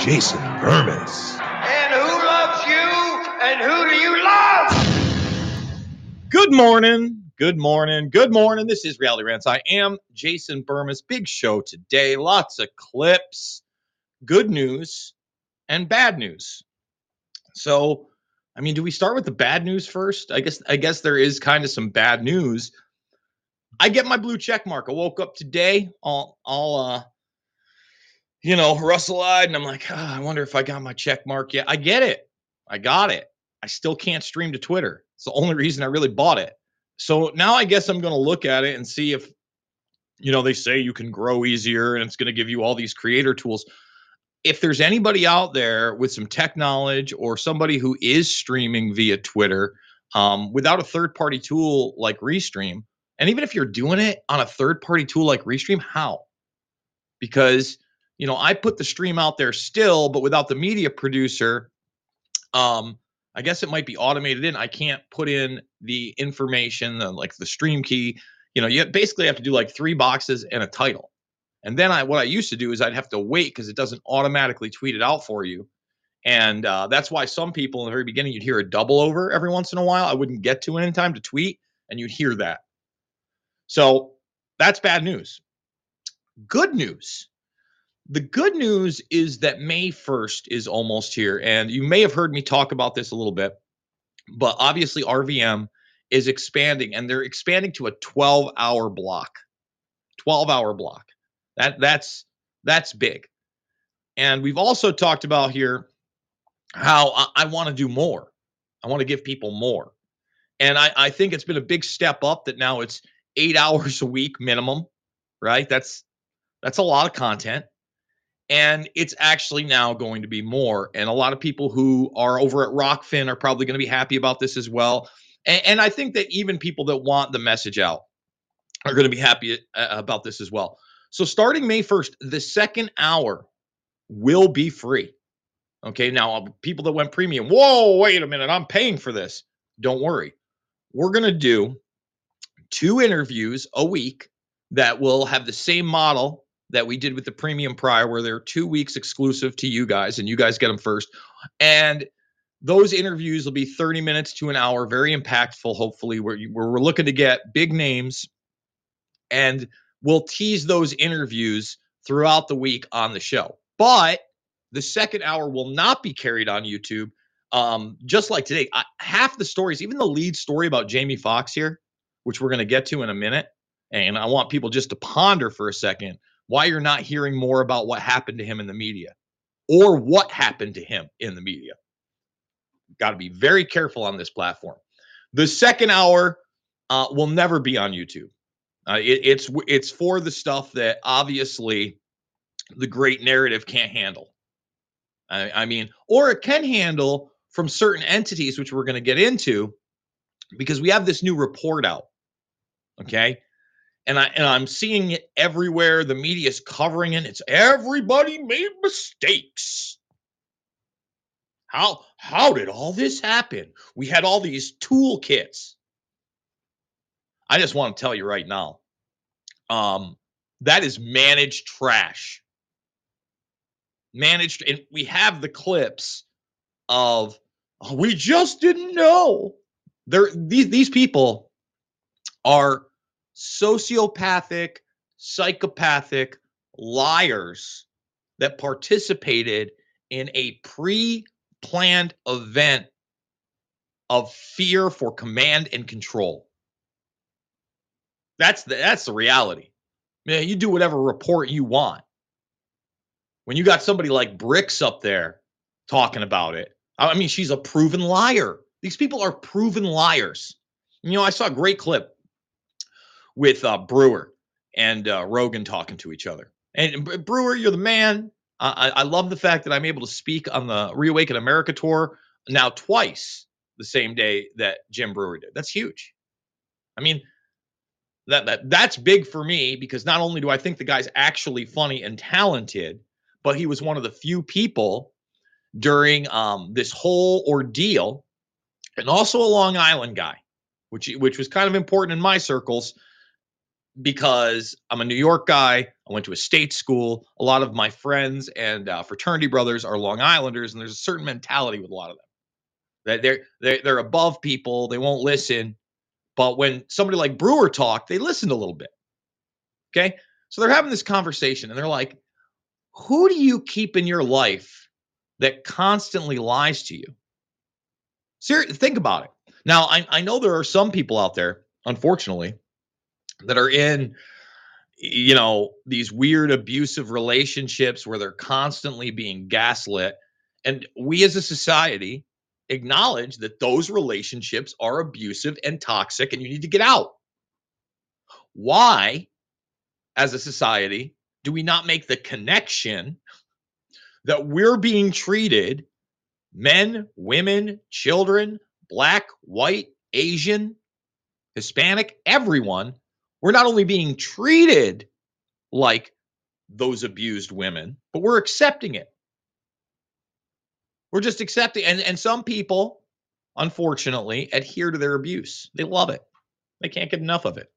Jason Bermas. And who loves you? And who do you love? Good morning. Good morning. Good morning. This is Reality Rants. I am Jason Bermas. Big show today. Lots of clips, good news, and bad news. So, I mean, do we start with the bad news first? I guess I guess there is kind of some bad news. I get my blue check mark. I woke up today all all uh you know, Russell eyed, and I'm like, "Ah, I wonder if I got my check mark yet. I get it. I got it. I still can't stream to Twitter. It's the only reason I really bought it. So now I guess I'm going to look at it and see if, you know, they say you can grow easier and it's going to give you all these creator tools. If there's anybody out there with some tech knowledge or somebody who is streaming via Twitter um, without a third party tool like Restream, and even if you're doing it on a third party tool like Restream, how? Because, you know, I put the stream out there still, but without the media producer, um, I guess it might be automated in. I can't put in the information, the, like the stream key. You know, you basically have to do like three boxes and a title. And then I, what I used to do is I'd have to wait because it doesn't automatically tweet it out for you. And uh, that's why some people in the very beginning you'd hear a double over every once in a while. I wouldn't get to it in time to tweet, and you'd hear that. So that's bad news. Good news. The good news is that May 1st is almost here. And you may have heard me talk about this a little bit, but obviously RVM is expanding and they're expanding to a 12 hour block. 12 hour block. That that's that's big. And we've also talked about here how I, I want to do more. I want to give people more. And I, I think it's been a big step up that now it's eight hours a week minimum, right? That's that's a lot of content. And it's actually now going to be more. And a lot of people who are over at Rokfin are probably going to be happy about this as well. And, and I think that even people that want the message out are going to be happy uh, about this as well. So starting May 1st, the second hour will be free. Okay. Now, uh, people that went premium, whoa, wait a minute, I'm paying for this. Don't worry. We're going to do two interviews a week that will have the same model that we did with the premium prior, where they're two weeks exclusive to you guys and you guys get them first. And those interviews will be 30 minutes to an hour, very impactful, hopefully, where, you, where we're looking to get big names. And we'll tease those interviews throughout the week on the show. But the second hour will not be carried on YouTube. Um, just like today, I, half the stories, even the lead story about Jamie Foxx here, which we're going to get to in a minute, and I want people just to ponder for a second why you're not hearing more about what happened to him in the media or what happened to him in the media. Got to be very careful on this platform. The second hour uh, will never be on YouTube. Uh, it, it's it's for the stuff that obviously the great narrative can't handle. I, I mean, or it can handle from certain entities, which we're going to get into, because we have this new report out. Okay, and I and I'm seeing it everywhere. The media is covering it. It's everybody made mistakes. How how did all this happen? We had all these toolkits. I just want to tell you right now, um, that is managed trash. Managed, and we have the clips of "Oh, we just didn't know. There, these these people are sociopathic, psychopathic liars that participated in a pre-planned event of fear for command and control. That's the that's the reality. Man, you do whatever report you want. When you got somebody like Birx up there talking about it, I mean, she's a proven liar. These people are proven liars. You know, I saw a great clip with uh, Breuer and uh, Rogan talking to each other. And Breuer, you're the man. I, I love the fact that I'm able to speak on the Reawaken America tour now twice the same day that Jim Breuer did. That's huge. I mean, that, that that's big for me because not only do I think the guy's actually funny and talented, but he was one of the few people during um, this whole ordeal, and also a Long Island guy, which which was kind of important in my circles because I'm a New York guy. I went to a state school. A lot of my friends and uh, fraternity brothers are Long Islanders, and there's a certain mentality with a lot of them that they're they're they're above people. They won't listen. But when somebody like Breuer talked, they listened a little bit. Okay, so they're having this conversation, and they're like, "Who do you keep in your life that constantly lies to you?" Seriously, think about it. Now, I, I know there are some people out there, unfortunately, that are in you know these weird abusive relationships where they're constantly being gaslit. And we as a society acknowledge that those relationships are abusive and toxic and you need to get out. Why as a society do we not make the connection that we're being treated men women children black white asian hispanic everyone we're not only being treated like those abused women, but we're accepting it. We're just accepting and and some people unfortunately adhere to their abuse. They love it. They can't get enough of it.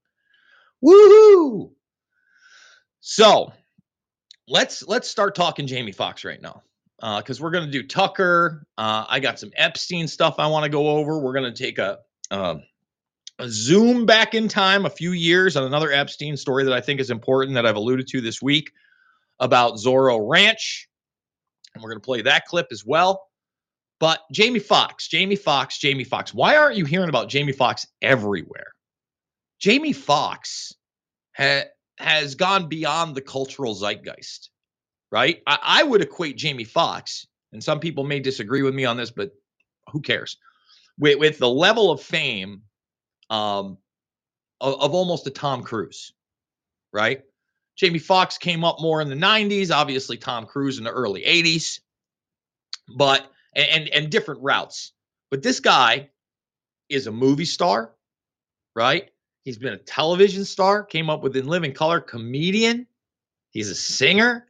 Woohoo! So, let's let's start talking Jamie Foxx right now. Uh, cuz we're going to do Tucker. Uh, I got some Epstein stuff I want to go over. We're going to take a um, a zoom back in time a few years on another Epstein story that I think is important that I've alluded to this week about Zorro Ranch. And we're going to play that clip as well. But Jamie Foxx, Jamie Foxx, Jamie Foxx. Why aren't you hearing about Jamie Foxx everywhere? Jamie Foxx ha- has gone beyond the cultural zeitgeist, right? I, I would equate Jamie Foxx, and some people may disagree with me on this, but who cares? With, with the level of fame um, of, of almost a Tom Cruise, right? Jamie Foxx came up more in the 90s, obviously Tom Cruise in the early 80s, but and and different routes. But this guy is a movie star, right? He's been a television star, came up with In Living Color, comedian. He's a singer.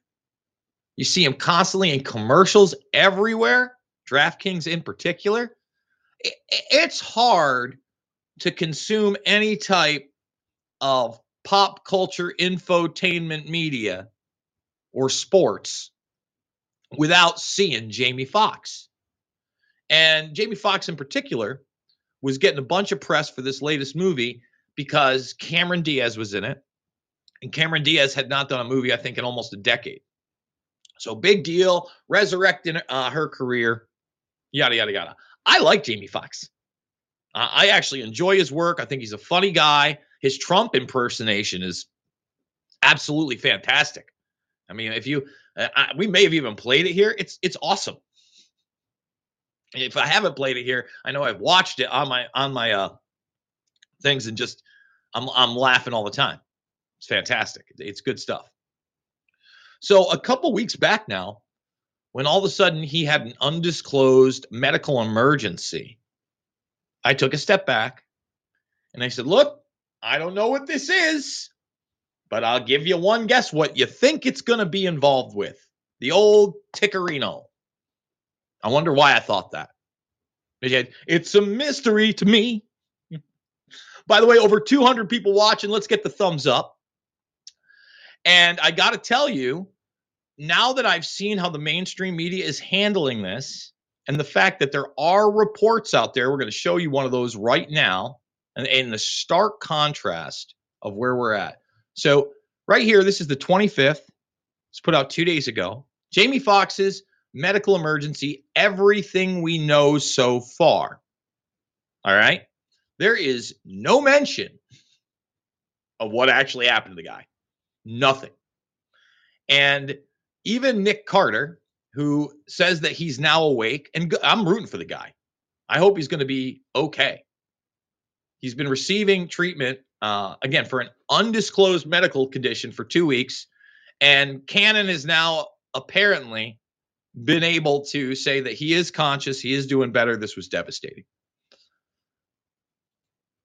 You see him constantly in commercials everywhere, DraftKings in particular. It, it's hard to consume any type of pop culture infotainment media or sports without seeing Jamie Foxx. And Jamie Foxx in particular was getting a bunch of press for this latest movie because Cameron Diaz was in it. And Cameron Diaz had not done a movie, I think, in almost a decade. So big deal, resurrecting uh, her career, yada, yada, yada. I like Jamie Foxx. Uh, I actually enjoy his work. I think he's a funny guy. His Trump impersonation is absolutely fantastic. I mean, if you, uh, I, we may have even played it here. It's it's awesome. If I haven't played it here, I know I've watched it on my on my uh things and just I'm I'm laughing all the time. It's fantastic. It's good stuff. So a couple weeks back now, when all of a sudden he had an undisclosed medical emergency I took a step back and I said, Look, I don't know what this is, But I'll give you one guess what you think it's going to be involved with. The old Tickerino. I wonder why I thought that. It's a mystery to me. By the way, over 200 people watching. Let's get the thumbs up. And I got to tell you, now that I've seen how the mainstream media is handling this and the fact that there are reports out there, we're going to show you one of those right now and in the stark contrast of where we're at. So, right here, this is the 25th. It's put out two days ago. Jamie Foxx's medical emergency, everything we know so far. All right. There is no mention of what actually happened to the guy. Nothing. And even Nick Carter, who says that he's now awake, and I'm rooting for the guy. I hope he's going to be okay. He's been receiving treatment uh, again for an undisclosed medical condition for two weeks, and Cannon has now apparently been able to say that he is conscious, he is doing better. This was devastating.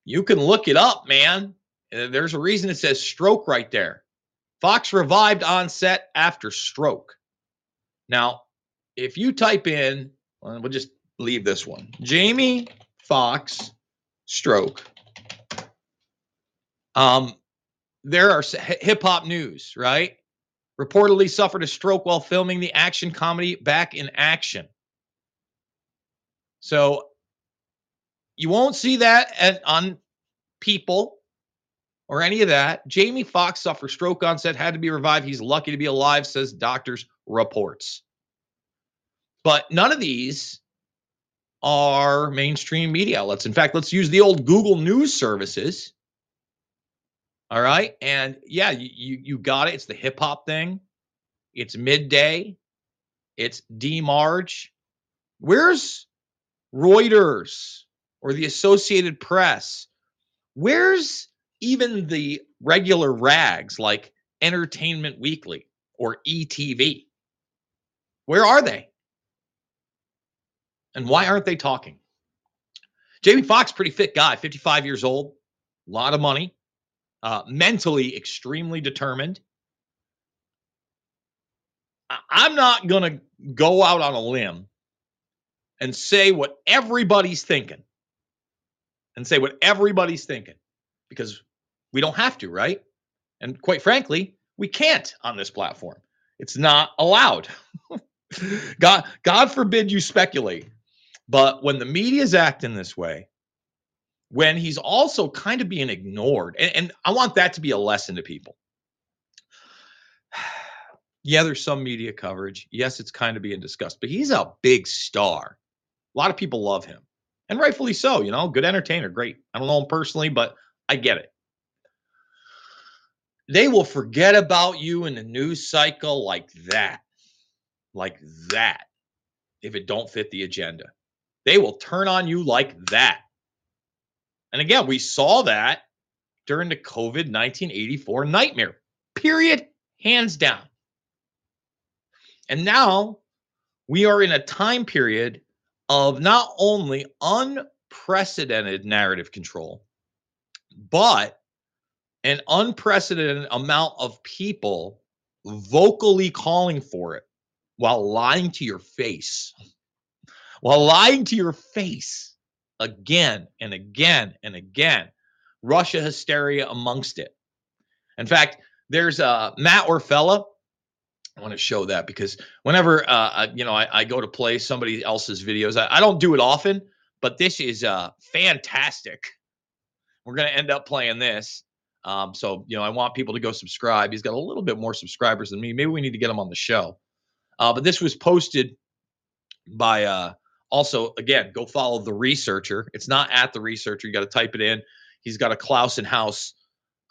You can look it up, man. Uh, There's a reason it says stroke right there. Foxx revived on set after stroke. Now, if you type in, well, just leave this one Jamie Foxx stroke. Um, there are hip hop news, right? Reportedly suffered a stroke while filming the action comedy Back in Action. So you won't see that at, on people or any of that. Jamie Foxx suffered stroke on set, had to be revived. He's lucky to be alive, says doctors reports. But none of these are mainstream media outlets. In fact, let's use the old Google News services. All right. And yeah, you, you, you got it. It's the hip hop thing. It's midday. It's D Marge. Where's Reuters or the Associated Press? Where's even the regular rags like Entertainment Weekly or ETV? Where are they? And why aren't they talking? Jamie Foxx, pretty fit guy, 55 years old, a lot of money, uh, mentally extremely determined. I- I'm not going to go out on a limb and say what everybody's thinking and say what everybody's thinking because we don't have to, right? And quite frankly, we can't on this platform. It's not allowed. God, God forbid you speculate. But when the media is acting this way, when he's also kind of being ignored, and, and I want that to be a lesson to people. Yeah, there's some media coverage. Yes, it's kind of being discussed, but he's a big star. A lot of people love him, and rightfully so. You know, good entertainer, great. I don't know him personally, but I get it. They will forget about you in the news cycle like that, like that, if it don't fit the agenda. They will turn on you like that. And again, we saw that during the COVID 1984 nightmare, period, hands down. And now we are in a time period of not only unprecedented narrative control, but an unprecedented amount of people vocally calling for it while lying to your face. While lying to your face again and again and again. Russia hysteria amongst it. In fact, there's uh, Matt Orfalea. I want to show that because whenever uh, I, you know I, I go to play somebody else's videos, I, I don't do it often, but this is uh, fantastic. We're to end up playing this. Um, so you know, I want people to go subscribe. He's got a little bit more subscribers than me. Maybe we need to get him on the show. Uh, but this was posted by uh, also again go follow the researcher. It's not at the researcher. You got to type it in. He's got a Klausen House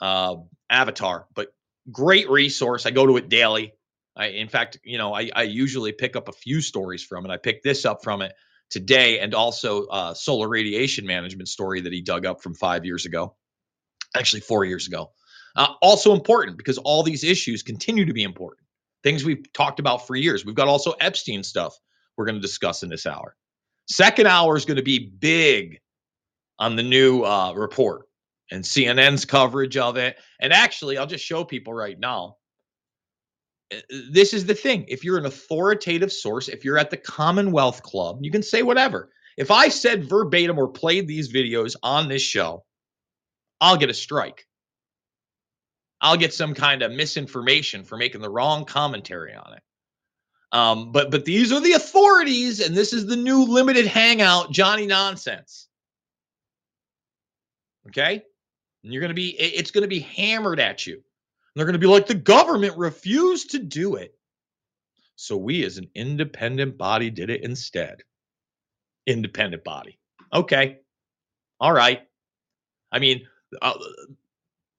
uh, avatar, but great resource. I go to it daily. I, in fact, you know, I, I usually pick up a few stories from it. I picked this up from it today, and also uh, solar radiation management story that he dug up from five years ago, actually four years ago. Uh, also important because all these issues continue to be important. Things we've talked about for years. We've got also Epstein stuff we're going to discuss in this hour. Second hour is going to be big on the new uh, report. and CNN's coverage of it. And actually, I'll just show people right now. Uh, This is the thing. If you're an authoritative source, if you're at the Commonwealth Club, you can say whatever. If I said verbatim or played these videos on this show, I'll get a strike. I'll get some kind of misinformation for making the wrong commentary on it. Um, but but these are the authorities, and this is the new limited hangout, Johnny Nonsense. Okay, and you're gonna be it's gonna be hammered at you. And they're gonna be like the government refused to do it, so we as an independent body did it instead. Independent body. Okay, all right. I mean, uh,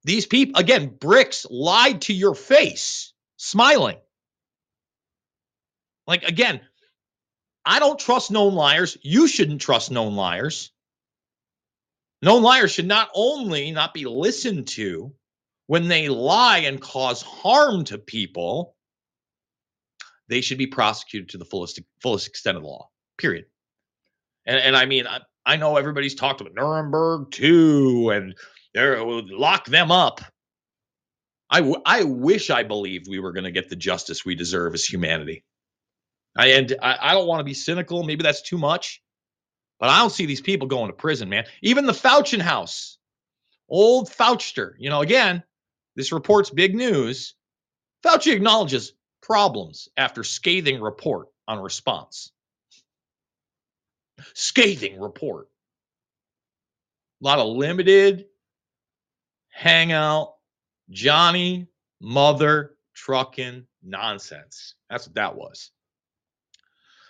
these people again, Birx lied to your face, smiling. Like again, I don't trust known liars. You shouldn't trust known liars. Known liars should not only not be listened to when they lie and cause harm to people, they should be prosecuted to the fullest fullest extent of the law. Period. And and I mean, I, I know everybody's talked about Nuremberg too, and they're uh, lock them up. I, w- I wish I believed we were going to get the justice we deserve as humanity. I and I, I don't want to be cynical. Maybe that's too much, but I don't see these people going to prison, man. Even the Faucian house, old Fauchster. You know, again, this report's big news. Fauci acknowledges problems after scathing report on response. Scathing report. A lot of limited hangout, Johnny mother trucking nonsense. That's what that was.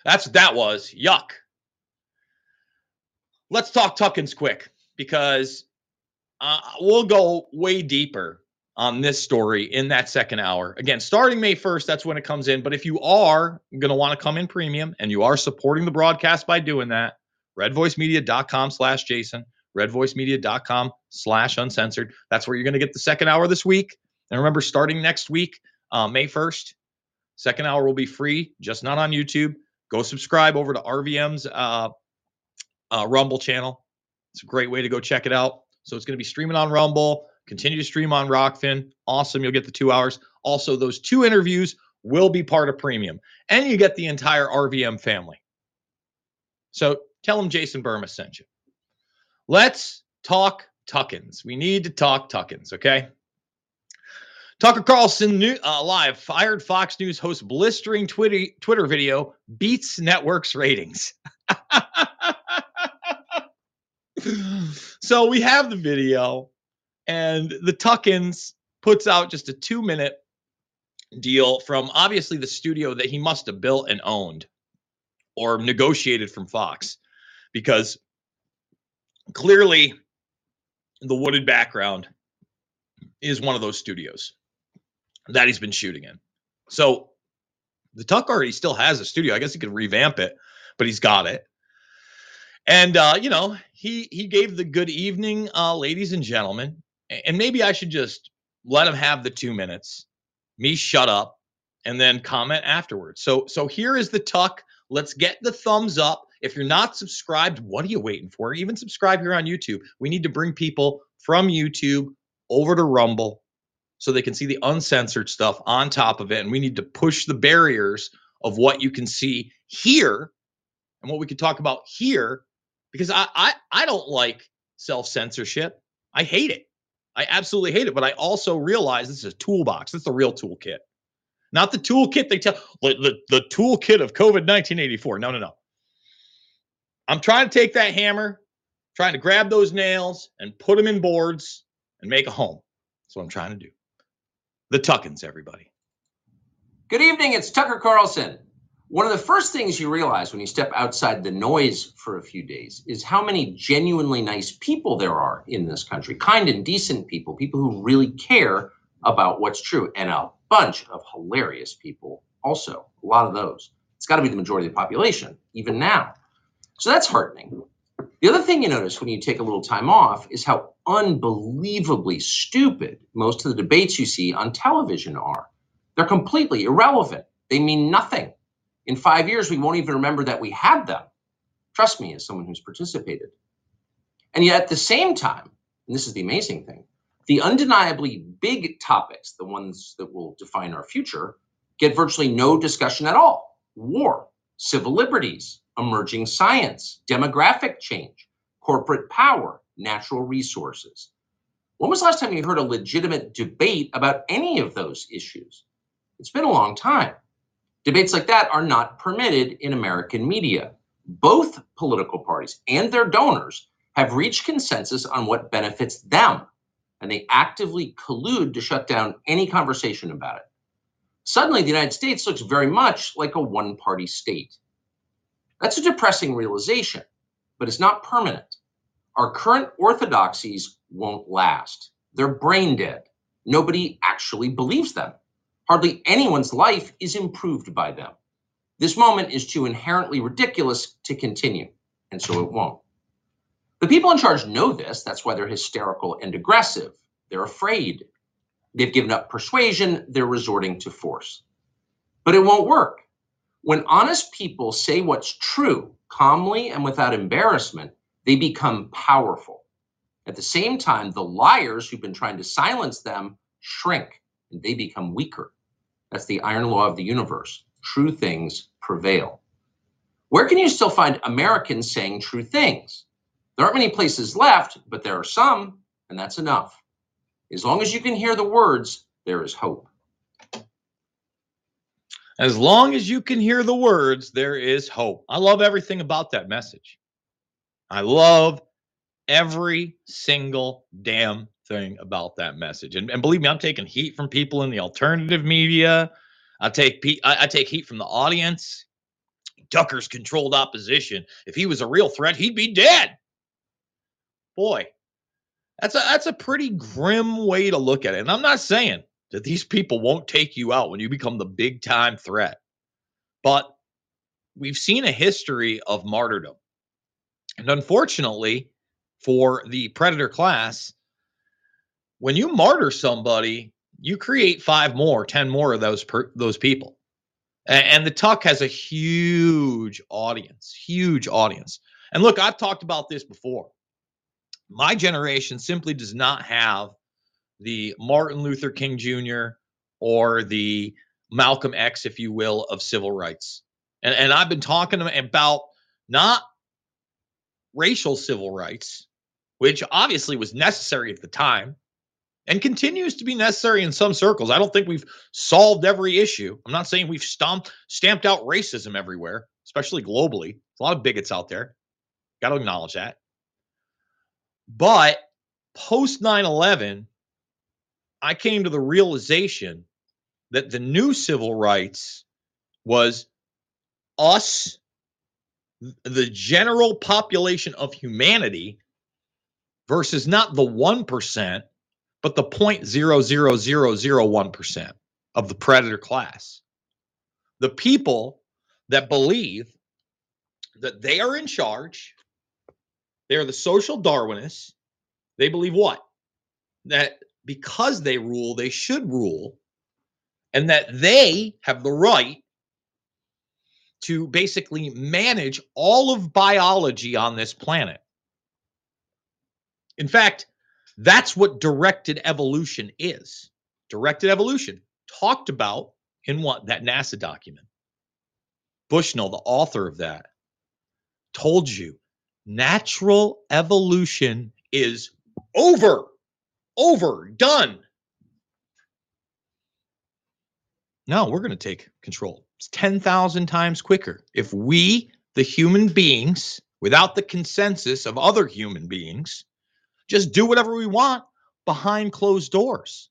That's what that was. Yuck. Let's talk Tuckins quick because uh, we'll go way deeper on this story in that second hour. Again, starting May 1st, that's when it comes in. But if you are going to want to come in premium and you are supporting the broadcast by doing that, redvoicemedia.com slash Jason, redvoicemedia.com slash uncensored. That's where you're going to get the second hour this week. And remember, starting next week, uh, May 1st, second hour will be free, just not on YouTube. Go subscribe over to RVM's uh, uh, Rumble channel. It's a great way to go check it out. So it's going to be streaming on Rumble. Continue to stream on Rokfin. Awesome. You'll get the two hours. Also, those two interviews will be part of premium, and you get the entire RVM family. So tell them Jason Burma sent you. Let's talk Tuckins. We need to talk Tuckins, okay? Tucker Carlson new, uh, live fired Fox News host blistering Twitter Twitter video beats network's ratings. so we have the video, and the Tuckins puts out just a two minute deal from obviously the studio that he must have built and owned or negotiated from Fox because clearly the wooded background is one of those studios that he's been shooting in. So the Tuck already still has a studio. I guess he could revamp it, but he's got it. And uh, you know, he he gave the good evening, uh, ladies and gentlemen. And maybe I should just let him have the two minutes, me shut up, and then comment afterwards. So so here is the Tuck. Let's get the thumbs up. If you're not subscribed, what are you waiting for? Even subscribe here on YouTube. We need to bring people from YouTube over to Rumble so they can see the uncensored stuff on top of it. And we need to push the barriers of what you can see here and what we could talk about here because I I, I don't like self-censorship. I hate it. I absolutely hate it. But I also realize this is a toolbox. This is the real toolkit. Not the toolkit they tell the, the, the toolkit of COVID 1984. No, no, no. I'm trying to take that hammer, trying to grab those nails and put them in boards and make a home. That's what I'm trying to do. The Tuckins, everybody. Good evening, it's Tucker Carlson. One of the first things you realize when you step outside the noise for a few days is how many genuinely nice people there are in this country kind and decent people, people who really care about what's true, and a bunch of hilarious people also. A lot of those. It's got to be the majority of the population, even now. So that's heartening. The other thing you notice when you take a little time off is how unbelievably stupid most of the debates you see on television are. They're completely irrelevant. They mean nothing. In five years, we won't even remember that we had them. Trust me, as someone who's participated. And yet, at the same time, and this is the amazing thing, the undeniably big topics, the ones that will define our future, get virtually no discussion at all. War, civil liberties, emerging science, demographic change, corporate power, natural resources. When was the last time you heard a legitimate debate about any of those issues? It's been a long time. Debates like that are not permitted in American media. Both political parties and their donors have reached consensus on what benefits them, and they actively collude to shut down any conversation about it. Suddenly, the United States looks very much like a one party state. That's a depressing realization, but it's not permanent. Our current orthodoxies won't last. They're brain dead. Nobody actually believes them. Hardly anyone's life is improved by them. This moment is too inherently ridiculous to continue, and so it won't. The people in charge know this. That's why they're hysterical and aggressive. They're afraid. They've given up persuasion. They're resorting to force. But it won't work. When honest people say what's true calmly and without embarrassment, they become powerful. At the same time, the liars who've been trying to silence them shrink and they become weaker. That's the iron law of the universe. True things prevail. Where can you still find Americans saying true things? There aren't many places left, but there are some, and that's enough. As long as you can hear the words, there is hope. As long as you can hear the words, there is hope. I love everything about that message. I love every single damn thing about that message. And, and believe me, I'm taking heat from people in the alternative media. I take I, I take heat from the audience. Tucker's controlled opposition. If he was a real threat, he'd be dead. Boy, that's a that's a pretty grim way to look at it. And I'm not saying that these people won't take you out when you become the big time threat. But we've seen a history of martyrdom. And unfortunately, for the predator class, when you martyr somebody, you create five more, 10 more of those per, those people. And, and the Tuck has a huge audience, huge audience. And look, I've talked about this before. My generation simply does not have the Martin Luther King Jr. or the Malcolm X, if you will, of civil rights. And, and I've been talking about not racial civil rights, which obviously was necessary at the time and continues to be necessary in some circles. I don't think we've solved every issue. I'm not saying we've stomped, stamped out racism everywhere, especially globally. There's a lot of bigots out there. Got to acknowledge that. But post 9 11, I came to the realization that the new civil rights was us, the general population of humanity, versus not the 1%, but the 0.00001% of the predator class. The people that believe that they are in charge, they are the social Darwinists. They believe what? That because they rule, they should rule, and that they have the right to basically manage all of biology on this planet. In fact, that's what directed evolution is. Directed evolution, talked about in what? That NASA document. Bushnell, the author of that, told you natural evolution is over over, done. No, we're going to take control. It's 10,000 times quicker. If we, the human beings, without the consensus of other human beings, just do whatever we want behind closed doors.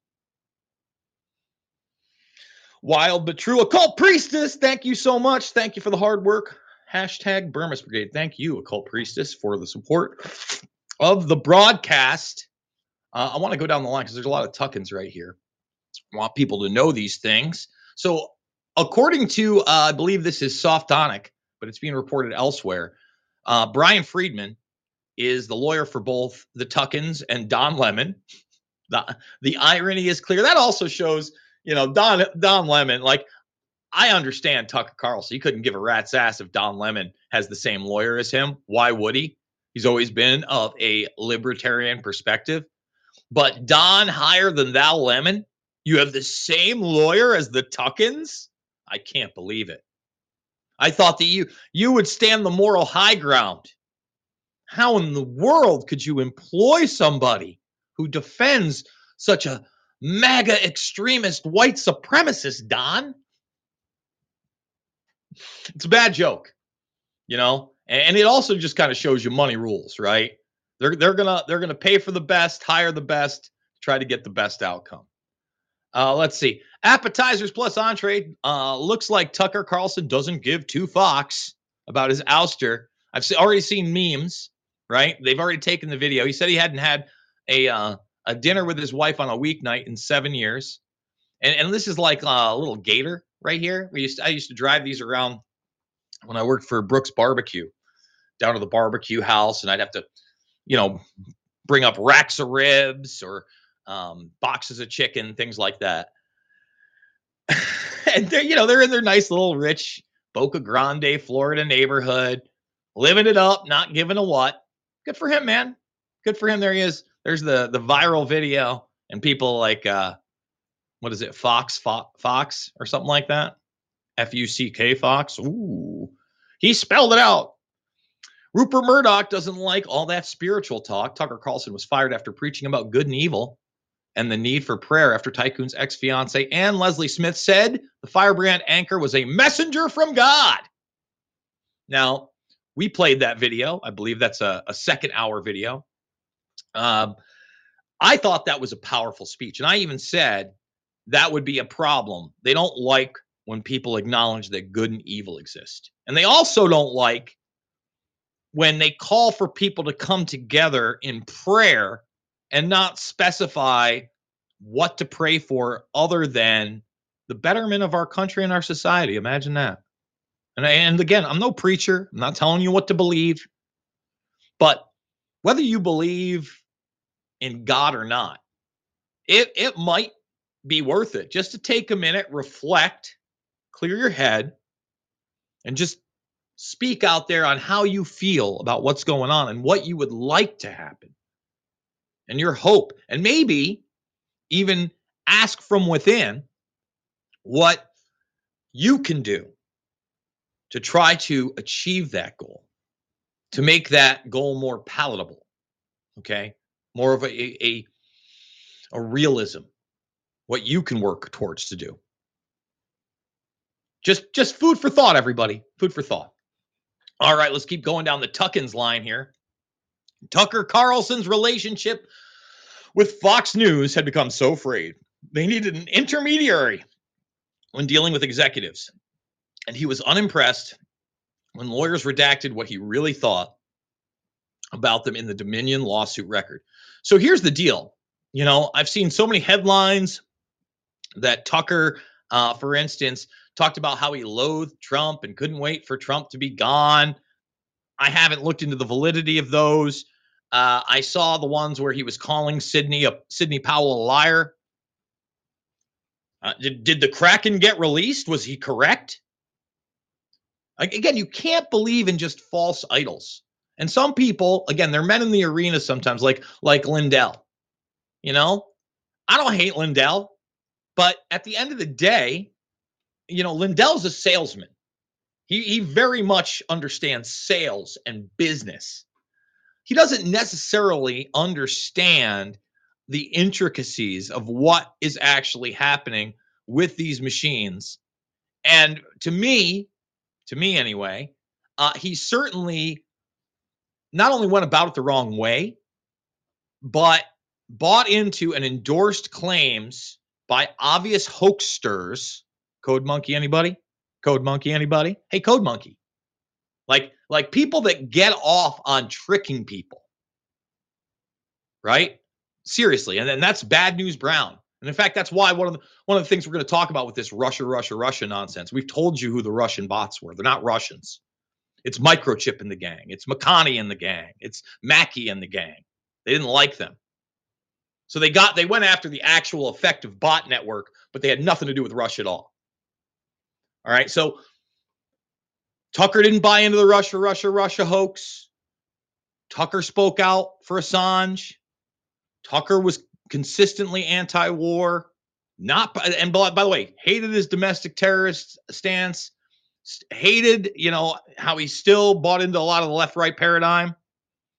Wild but true. Occult priestess, thank you so much. Thank you for the hard work. Hashtag Bermas Brigade. Thank you, occult priestess, for the support of the broadcast. Uh, I want to go down the line because there's a lot of tuck-ins right here. I want people to know these things. So, according to, uh, I believe this is Softonic, but it's being reported elsewhere. Uh, Bryan Freedman is the lawyer for both the Tuckins and Don Lemon. The, the irony is clear. That also shows, you know, Don Don Lemon. Like, I understand Tucker Carlson. He couldn't give a rat's ass if Don Lemon has the same lawyer as him. Why would he? He's always been of a libertarian perspective. But Don higher than thou lemon, you have the same lawyer as the Tuckins? I can't believe it. I thought that you you would stand the moral high ground. How in the world could you employ somebody who defends such a MAGA extremist white supremacist, Don? It's a bad joke, you know? And it also just kind of shows you money rules, right? They're they're gonna they're gonna pay for the best, hire the best, try to get the best outcome. Uh, let's see. Appetizers plus entree. Uh, looks like Tucker Carlson doesn't give two Fox about his ouster. I've se- already seen memes, right? They've already taken the video. He said he hadn't had a uh, a dinner with his wife on a weeknight in seven years, and and this is like a little gator right here. We used to, I used to drive these around when I worked for Brooks Barbecue down to the barbecue house, and I'd have to, you know, bring up racks of ribs or um, boxes of chicken, things like that. and they're, you know, they're in their nice little rich Boca Grande, Florida neighborhood, living it up, not giving a what. Good for him, man. Good for him. There he is. There's the the viral video, and people like uh what is it, Fox, Fox, Fox, or something like that. F U C K Fox. Ooh, he spelled it out. Rupert Murdoch doesn't like all that spiritual talk. Tucker Carlson was fired after preaching about good and evil and the need for prayer after Tycoon's ex fiance Ann Lesley Smith said the firebrand anchor was a messenger from God. Now, we played that video. I believe that's a, a second hour video. Um, I thought that was a powerful speech. And I even said that would be a problem. They don't like when people acknowledge that good and evil exist. And they also don't like when they call for people to come together in prayer and not specify what to pray for other than the betterment of our country and our society. Imagine that. And, and again, I'm no preacher. I'm not telling you what to believe. But whether you believe in God or not, it, it might be worth it just to take a minute, reflect, clear your head, and just speak out there on how you feel about what's going on and what you would like to happen and your hope. And maybe even ask from within what you can do to try to achieve that goal, to make that goal more palatable. Okay. More of a, a, a realism, what you can work towards to do. Just just food for thought, everybody. Food for thought. All right, let's keep going down the Tuckins line here. Tucker Carlson's relationship with Fox News had become so frayed. They needed an intermediary when dealing with executives. And he was unimpressed when lawyers redacted what he really thought about them in the Dominion lawsuit record. So here's the deal. You know, I've seen so many headlines that Tucker, uh, for instance, talked about how he loathed Trump and couldn't wait for Trump to be gone. I haven't looked into the validity of those. Uh, I saw the ones where he was calling Sidney a Sidney Powell a liar. Uh, did, did the Kraken get released? Was he correct? Again, you can't believe in just false idols. And some people, again, they're men in the arena sometimes, like like Lindell. You know, I don't hate Lindell, but at the end of the day, you know, Lindell's a salesman. He he very much understands sales and business. He doesn't necessarily understand the intricacies of what is actually happening with these machines. And to me, to me anyway, uh, he certainly not only went about it the wrong way, but bought into and endorsed claims by obvious hoaxsters Code Monkey, anybody? Code Monkey, anybody? Hey, Code Monkey. Like, like people that get off on tricking people. Right? Seriously. And then that's bad news brown. And in fact, that's why one of the one of the things we're going to talk about with this Russia, Russia, Russia nonsense. We've told you who the Russian bots were. They're not Russians. It's microchip in the gang. It's McConney in the gang. It's Mackey in the gang. They didn't like them. So they got they went after the actual effective bot network, but they had nothing to do with Russia at all. All right. So Tucker didn't buy into the Russia, Russia, Russia hoax. Tucker spoke out for Assange. Tucker was consistently anti-war. Not and by, by the way, hated his domestic terrorist stance. Hated, you know, how he still bought into a lot of the left-right paradigm.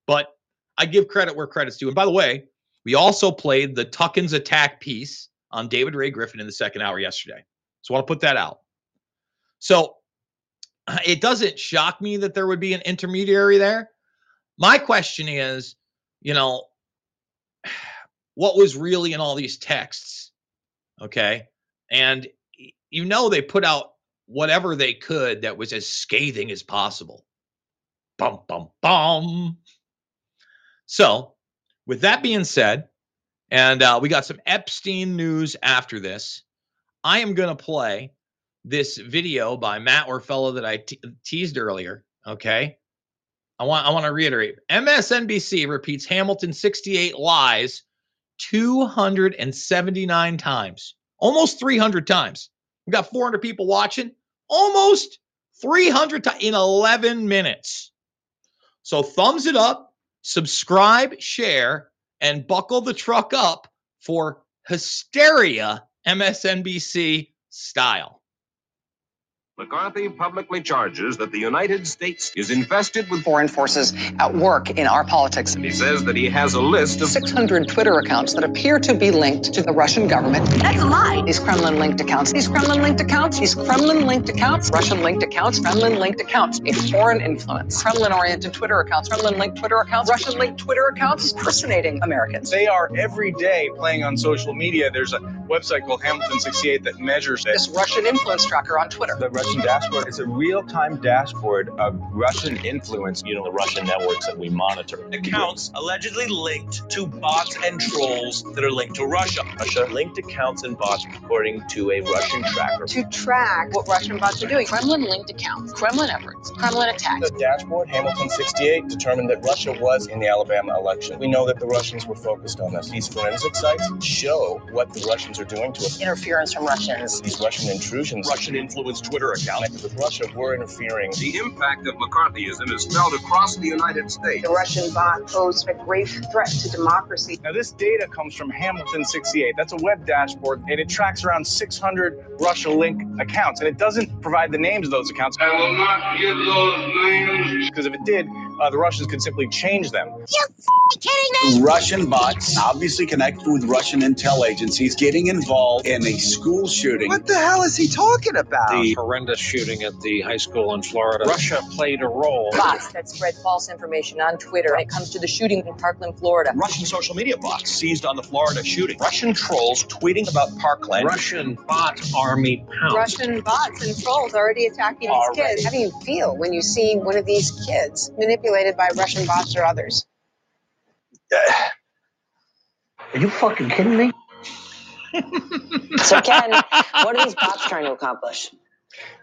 But I give credit where credit's due. And by the way, we also played the Tuckins attack piece on David Ray Griffin in the second hour yesterday. So I want to put that out. So it doesn't shock me that there would be an intermediary there. My question is, you know, what was really in all these texts? Okay. And you know, they put out whatever they could that was as scathing as possible. Bum, bum, bum. So, with that being said, and uh, we got some Epstein news after this, I am going to play this video by Matt Orfalea that I te- teased earlier. Okay. I want I want to reiterate. MSNBC repeats Hamilton 68 lies 279 times. Almost 300 times. We got 400 people watching. Almost 300 times in 11 minutes. So thumbs it up, subscribe, share, and buckle the truck up for hysteria MSNBC style. McCarthy publicly charges that the United States is infested with. foreign forces at work in our politics. And He says that he has a list of 600 Twitter accounts that appear to be linked to the Russian government. That's a lie. These Kremlin linked accounts, these Kremlin linked accounts, these Kremlin linked accounts, Russian linked accounts, Kremlin linked accounts, a foreign influence, Kremlin oriented Twitter accounts, Kremlin linked Twitter accounts, Russian linked Twitter accounts impersonating Americans. They are every day playing on social media. There's a website called Hamilton 68 that measures this. This Russian influence tracker on Twitter. The Russian dashboard is a real-time dashboard of Russian influence. you know, the Russian networks that we monitor. Accounts allegedly linked to bots and trolls that are linked to Russia. Russia linked accounts and bots according to a Russian tracker. to track what Russian bots are doing. Kremlin linked accounts, Kremlin efforts, Kremlin attacks. The dashboard, Hamilton 68, determined that Russia was in the Alabama election. We know that the Russians were focused on this. These forensic sites show what the Russians are doing to us. Interference from Russians. These Russian intrusions Russian influence Twitter account. connected with Russia were interfering. the impact of McCarthyism is felt across the United States. The Russian bot pose a grave threat to democracy. Now, this data comes from Hamilton 68. That's a web dashboard, and it tracks around 600 Russia link accounts. And it doesn't provide the names of those accounts. I will not give those names. Because if it did, uh, the Russians could simply change them. You're kidding me? Russian bots obviously connected with Russian intel agencies getting involved in a school shooting. What the hell is he talking about? The horrendous shooting at the high school in Florida. Russia played a role. Bots that spread false information on Twitter when it comes to the shooting in Parkland, Florida. Russian social media bots seized on the Florida shooting. Russian trolls tweeting about Parkland. Russian bot army pounds. Russian bots and trolls already attacking these kids. How do you feel when you see one of these kids manipulated by Russian bots or others? Are you fucking kidding me? So, Ken, what are these bots trying to accomplish?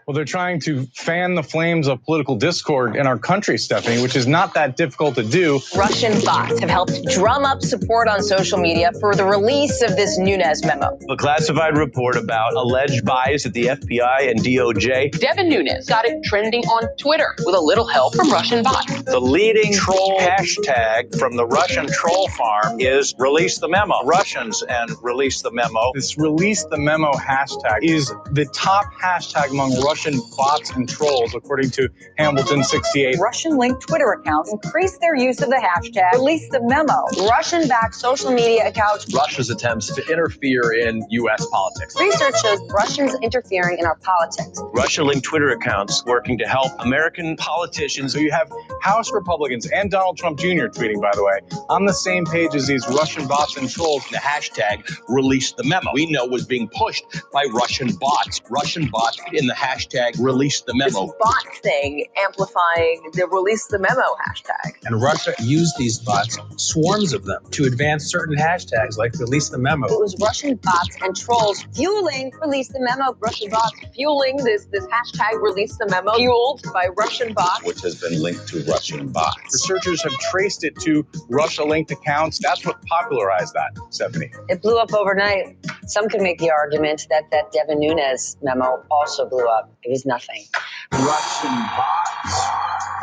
Well, they're trying to fan the flames of political discord in our country, Stephanie, which is not that difficult to do. Russian bots have helped drum up support on social media for the release of this Nunes memo. A classified report about alleged bias at the FBI and DOJ. Devin Nunes got it trending on Twitter with a little help from Russian bots. The leading troll hashtag from the Russian troll farm is release the memo. Russians and release the memo. This release the memo hashtag is the top hashtag among Russian bots and trolls, according to Hamilton 68. Russian linked Twitter accounts increased their use of the hashtag release the memo. Russian backed social media accounts. Russia's attempts to interfere in U.S. politics. Research shows Russians interfering in our politics. Russia linked Twitter accounts working to help American politicians. So you have House Republicans and Donald Trump Jr. tweeting, by the way, on the same page as these Russian bots and trolls. The hashtag release the memo we know was being pushed by Russian bots. Russian bots in the hashtag release the memo. Bot thing amplifying the release the memo hashtag. And Russia used these bots, swarms of them, to advance certain hashtags like release the memo. It was Russian bots and trolls fueling release the memo. Russian bots fueling this this hashtag release the memo fueled by Russian bots. Which has been linked to Russian bots. Researchers have traced it to Russia linked accounts. That's what popularized that, Stephanie. It blew up overnight. Some could make the argument that that Devin Nunes memo also blew up. It was nothing. Russian bots,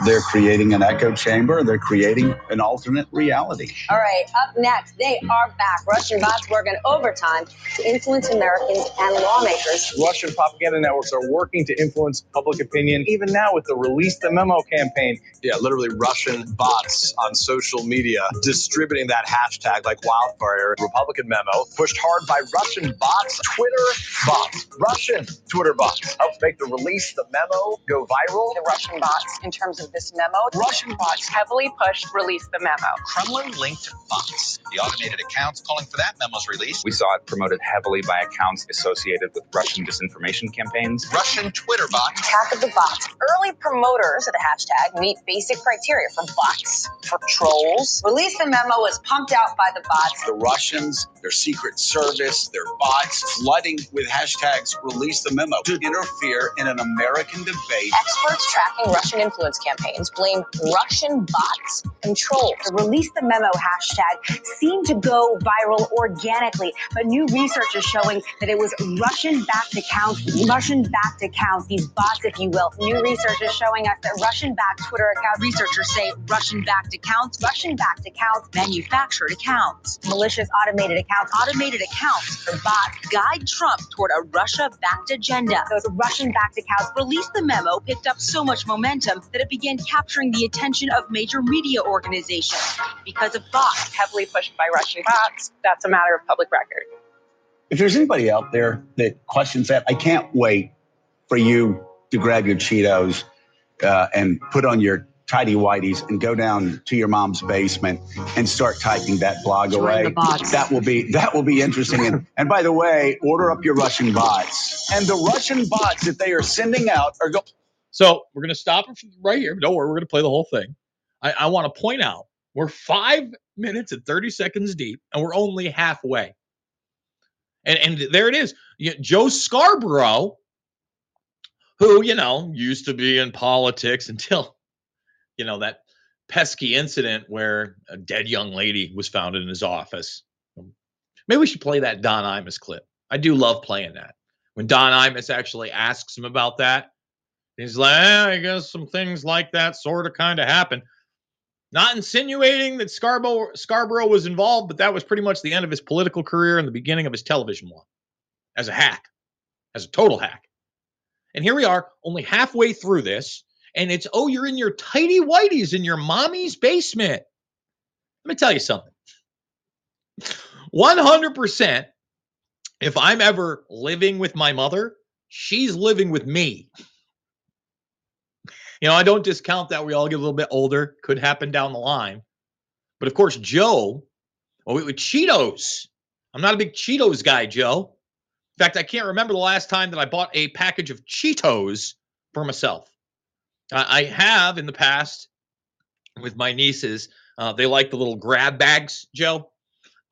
They're creating an echo chamber. They're creating an alternate reality. All right, up next, they are back. Russian bots working overtime to influence Americans and lawmakers. Russian propaganda networks are working to influence public opinion, even now with the Release the Memo campaign. Yeah, literally Russian bots on social media distributing that hashtag like wildfire. Republican memo pushed hard by Russian bots, Twitter bots, Russian Twitter bots helped make the Release the Memo go viral. The Russian bots, in terms of this memo, Russian bots heavily pushed release the memo. Kremlin linked bots. The automated accounts calling for that memo's release. We saw it promoted heavily by accounts associated with Russian disinformation campaigns. Russian Twitter bots. Attack of the bots. Early promoters of the hashtag meet basic criteria for bots, for trolls. Release the memo was pumped out by the bots. The Russians, their secret service, their bots flooding with hashtags release the memo to interfere in an American debate. Experts tracking Russian influence campaigns blame Russian bots and trolls. The release the memo hashtag seemed to go viral organically, but new research is showing that it was Russian backed accounts, Russian backed accounts, these bots, if you will. New research is showing us that Russian backed Twitter accounts, researchers say Russian backed accounts, Russian backed accounts, manufactured accounts, malicious automated accounts, automated accounts bots guide Trump toward a Russia backed agenda. Those Russian backed accounts released the memo, picked up so much momentum that it began capturing the attention of major media organizations because of bots. Heavily pushed by Russian bots. That's a matter of public record. If there's anybody out there that questions that, I can't wait for you to grab your Cheetos uh, and put on your tidy whities and go down to your mom's basement and start typing that blog Join away. That will be that will be interesting. and, and by the way, order up your Russian bots. And the Russian bots that they are sending out are go- So we're gonna stop right here. Don't worry, we're gonna play the whole thing. I, I want to point out we're five minutes and 30 seconds deep, and we're only halfway. And and there it is. Joe Scarborough, who, you know, used to be in politics until, you know, that pesky incident where a dead young lady was found in his office. Maybe we should play that Don Imus clip. I do love playing that. When Don Imus actually asks him about that, he's like, "Eh, I guess some things like that sort of kind of happen. Not insinuating that Scarborough, Scarborough was involved, but that was pretty much the end of his political career and the beginning of his television one as a hack, as a total hack. And here we are, only halfway through this, and it's oh, you're in your tidy whities in your mommy's basement. Let me tell you something. 100%, if I'm ever living with my mother, she's living with me. You know, I don't discount that we all get a little bit older, could happen down the line. But of course, Joe, well, with Cheetos. I'm not a big Cheetos guy, Joe. In fact, I can't remember the last time that I bought a package of Cheetos for myself. I have in the past with my nieces. Uh, they like the little grab bags, Joe,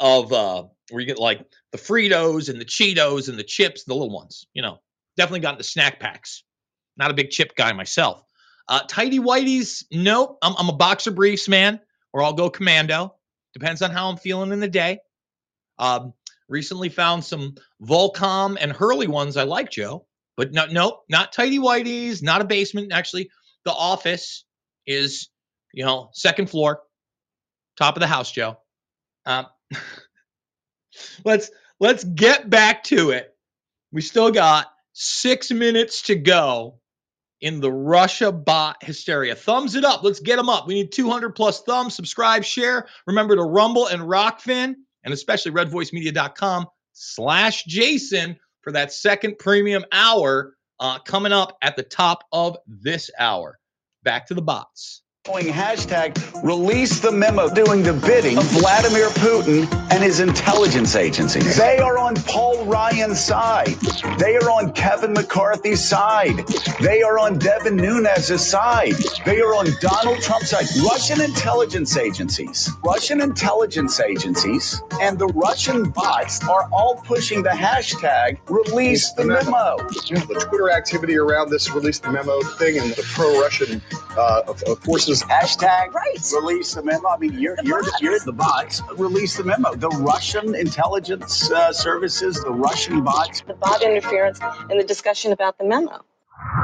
of uh, where you get like the Fritos and the Cheetos and the chips, the little ones. You know, definitely gotten the snack packs. Not a big chip guy myself. Uh, tidy whities, nope. I'm, I'm a boxer briefs man, or I'll go commando. Depends on how I'm feeling in the day. Um, recently found some Volcom and Hurley ones I like, Joe. But no, nope, not tidy whities, not a basement. Actually, the office is, you know, second floor, top of the house, Joe. Um, let's let's get back to it. We still got six minutes to go in the Russia bot hysteria. Thumbs it up. Let's get them up. We need 200 plus thumbs. Subscribe, share. Remember to Rumble and Rokfin, and especially redvoicemedia.com slash Jason for that second premium hour uh, coming up at the top of this hour. Back to the bots. Hashtag release the memo doing the bidding of Vladimir Putin and his intelligence agencies. They are on Paul Ryan's side. They are on Kevin McCarthy's side. They are on Devin Nunes' side. They are on Donald Trump's side. Russian intelligence agencies, Russian intelligence agencies, and the Russian bots are all pushing the hashtag release the memo. you know, the Twitter activity around this release the memo thing and the pro-Russian uh, of- of forces. Hashtag release the memo. I mean, you're you're the, you're the bots. Release the memo. The Russian intelligence uh, services, the Russian bots. The bot interference and the discussion about the memo.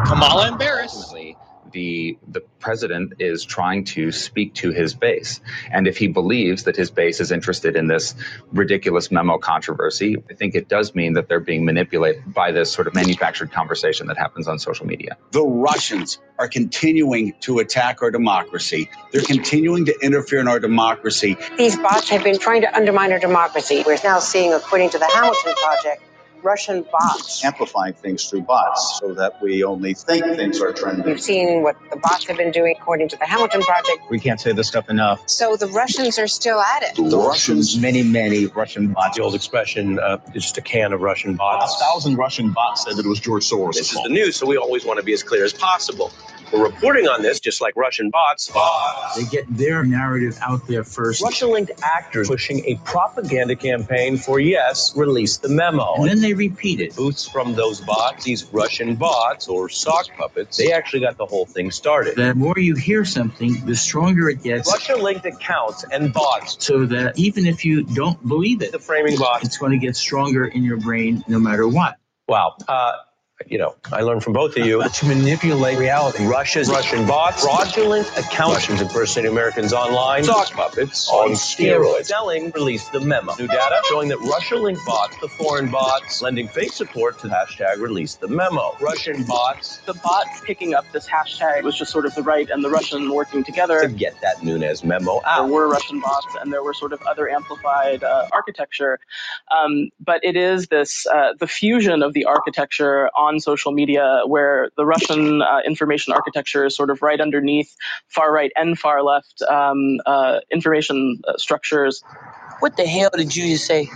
Kamala embarrassed. Ultimately, the the president is trying to speak to his base. And if he believes that his base is interested in this ridiculous memo controversy, I think it does mean that they're being manipulated by this sort of manufactured conversation that happens on social media. The Russians are continuing to attack our democracy. They're continuing to interfere in our democracy. These bots have been trying to undermine our democracy. We're now seeing, according to the Hamilton Project, Russian bots. Amplifying things through bots so that we only think things are trending. We've seen what the bots have been doing, according to the Hamilton Project. We can't say this stuff enough. So the Russians are still at it. The Russians, many, many Russian bots. The old expression, uh, it's just a can of Russian bots. A thousand Russian bots said that it was George Soros. This is the news, so we always want to be as clear as possible. We're reporting on this, just like Russian bots. They get their narrative out there first. Russia-linked actors pushing a propaganda campaign for yes, release the memo. And then they repeat it. Boots from those bots, these Russian bots or sock puppets, they actually got the whole thing started. The more you hear something, the stronger it gets. Russia-linked accounts and bots. So that even if you don't believe it, the framing bot, it's going to get stronger in your brain no matter what. Wow. Uh, you know, I learned from both of you to manipulate reality. Russia's Russian bots, fraudulent accounts, Russians impersonating Americans online, sock puppets on steroids. Selling released the memo. New data showing that Russia-linked bots, the foreign bots, lending fake support to hashtag release the memo. Russian bots. The bot picking up this hashtag was just sort of the right and the Russian working together to get that Nunes memo out. There were Russian bots and there were sort of other amplified uh, architecture, um, but it is this uh, the fusion of the architecture on on social media where the Russian uh, information architecture is sort of right underneath far right and far left um, uh, information uh, structures. What the hell did you just say?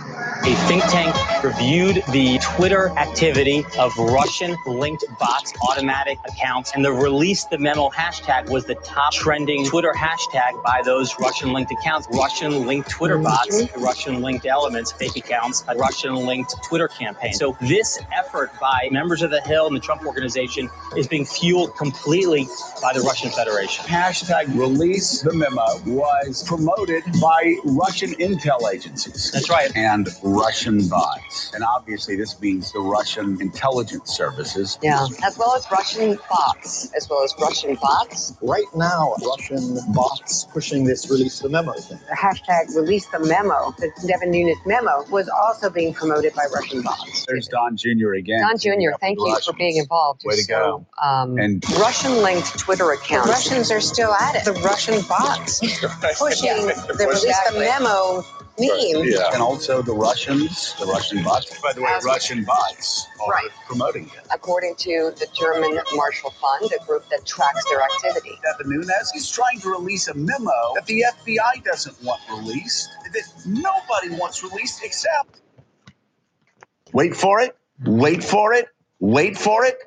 A think tank reviewed the Twitter activity of Russian linked bots, automatic accounts, and the release the memo hashtag was the top trending Twitter hashtag by those Russian linked accounts. Russian linked Twitter mm-hmm. bots, Russian linked elements, fake accounts, a Russian linked Twitter campaign. So this effort by members of the Hill and the Trump organization is being fueled completely by the Russian Federation. Hashtag release the memo was promoted by Russian intel agencies. That's right. And Russian bots. And obviously, this means the Russian intelligence services. Yeah, as well as Russian bots, as well as Russian bots. Right now, Russian bots pushing this release the memo thing. The hashtag release the memo, the Devin Nunes memo, was also being promoted by Russian bots. There's Don Jr. again. Don Jr., thank you for being involved. Way to go. Um, and Russian linked Twitter accounts. The Russians are still at it. The Russian bots pushing the release the memo meme. Yeah. And also the Russians, the Russian bots. By the way, As- Russian bots are Right. promoting it. According to the German Marshall Fund, a group that tracks their activity. Devin Nunes is trying to release a memo that the FBI doesn't want released, that nobody wants released except. Wait for it. Wait for it. Wait for it.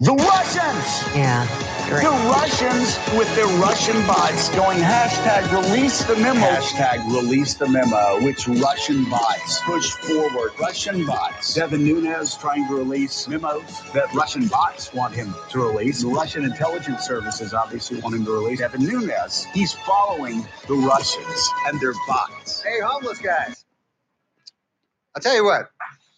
The Russians! Yeah. The Russians with their Russian bots going hashtag release the memo. Hashtag release the memo, which Russian bots push forward. Russian bots. Devin Nunes trying to release memos that Russian bots want him to release. The Russian intelligence services obviously want him to release. Devin Nunes, he's following the Russians and their bots. Hey, homeless guys. I'll tell you what,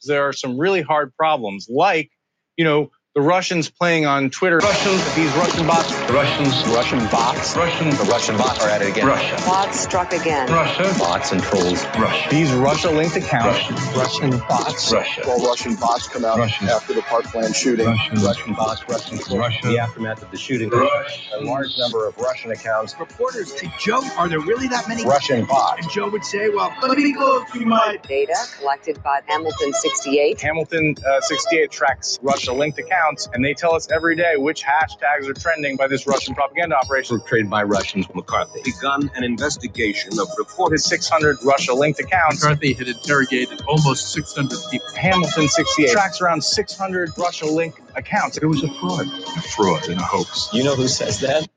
there are some really hard problems, like, you know, the Russians playing on Twitter. Russians, these Russian bots. The Russians, Russian bots. Russians, the Russian bots are at it again. Russia. Bots struck again. Russia. Bots and trolls. Russia. These Russia-linked accounts. Russian bots. Russia. Well, Russian bots come out after the Parkland shooting. Russian bots, Russian Russia. The aftermath of the shooting. A large number of Russian accounts. Reporters say, Joe, are there really that many? Russian bots. And Joe would say, well, let me go through my Data collected by Hamilton 68. Hamilton uh, 68 tracks Russia-linked accounts, and they tell us every day which hashtags are trending by this Russian propaganda operation. Portrayed by Russians, McCarthy. Begun an investigation of Reported 600 Russia-linked accounts. McCarthy had interrogated almost 600 people. Hamilton 68 tracks around 600 Russia-linked accounts. It was a fraud. A fraud and a hoax. You know who says that?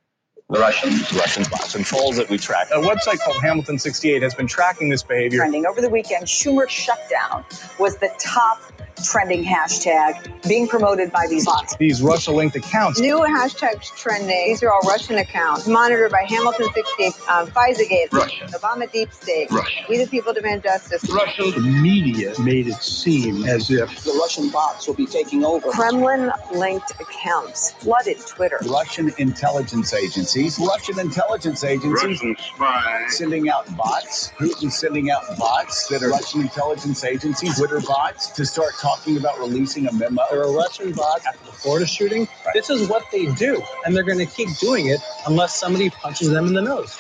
The Russians, Russian bots and trolls that we track. A website called Hamilton 68 has been tracking this behavior. Trending over the weekend, Schumer shutdown was the top trending hashtag being promoted by these bots. These Russia linked accounts. New hashtags trending. These are all Russian accounts monitored by Hamilton 68, um, FISA Russia. Obama Deep State. Russia. We the people demand justice. Russian media made it seem as if the Russian bots will be taking over. Kremlin linked accounts flooded Twitter. Russian intelligence agencies, Russian intelligence agencies Russian spies. sending out bots, Putin sending out bots that are Russian intelligence agencies, Twitter bots, to start talking about releasing a memo. There are Russian bots after the Florida shooting. This is what they do, and they're going to keep doing it unless somebody punches them in the nose.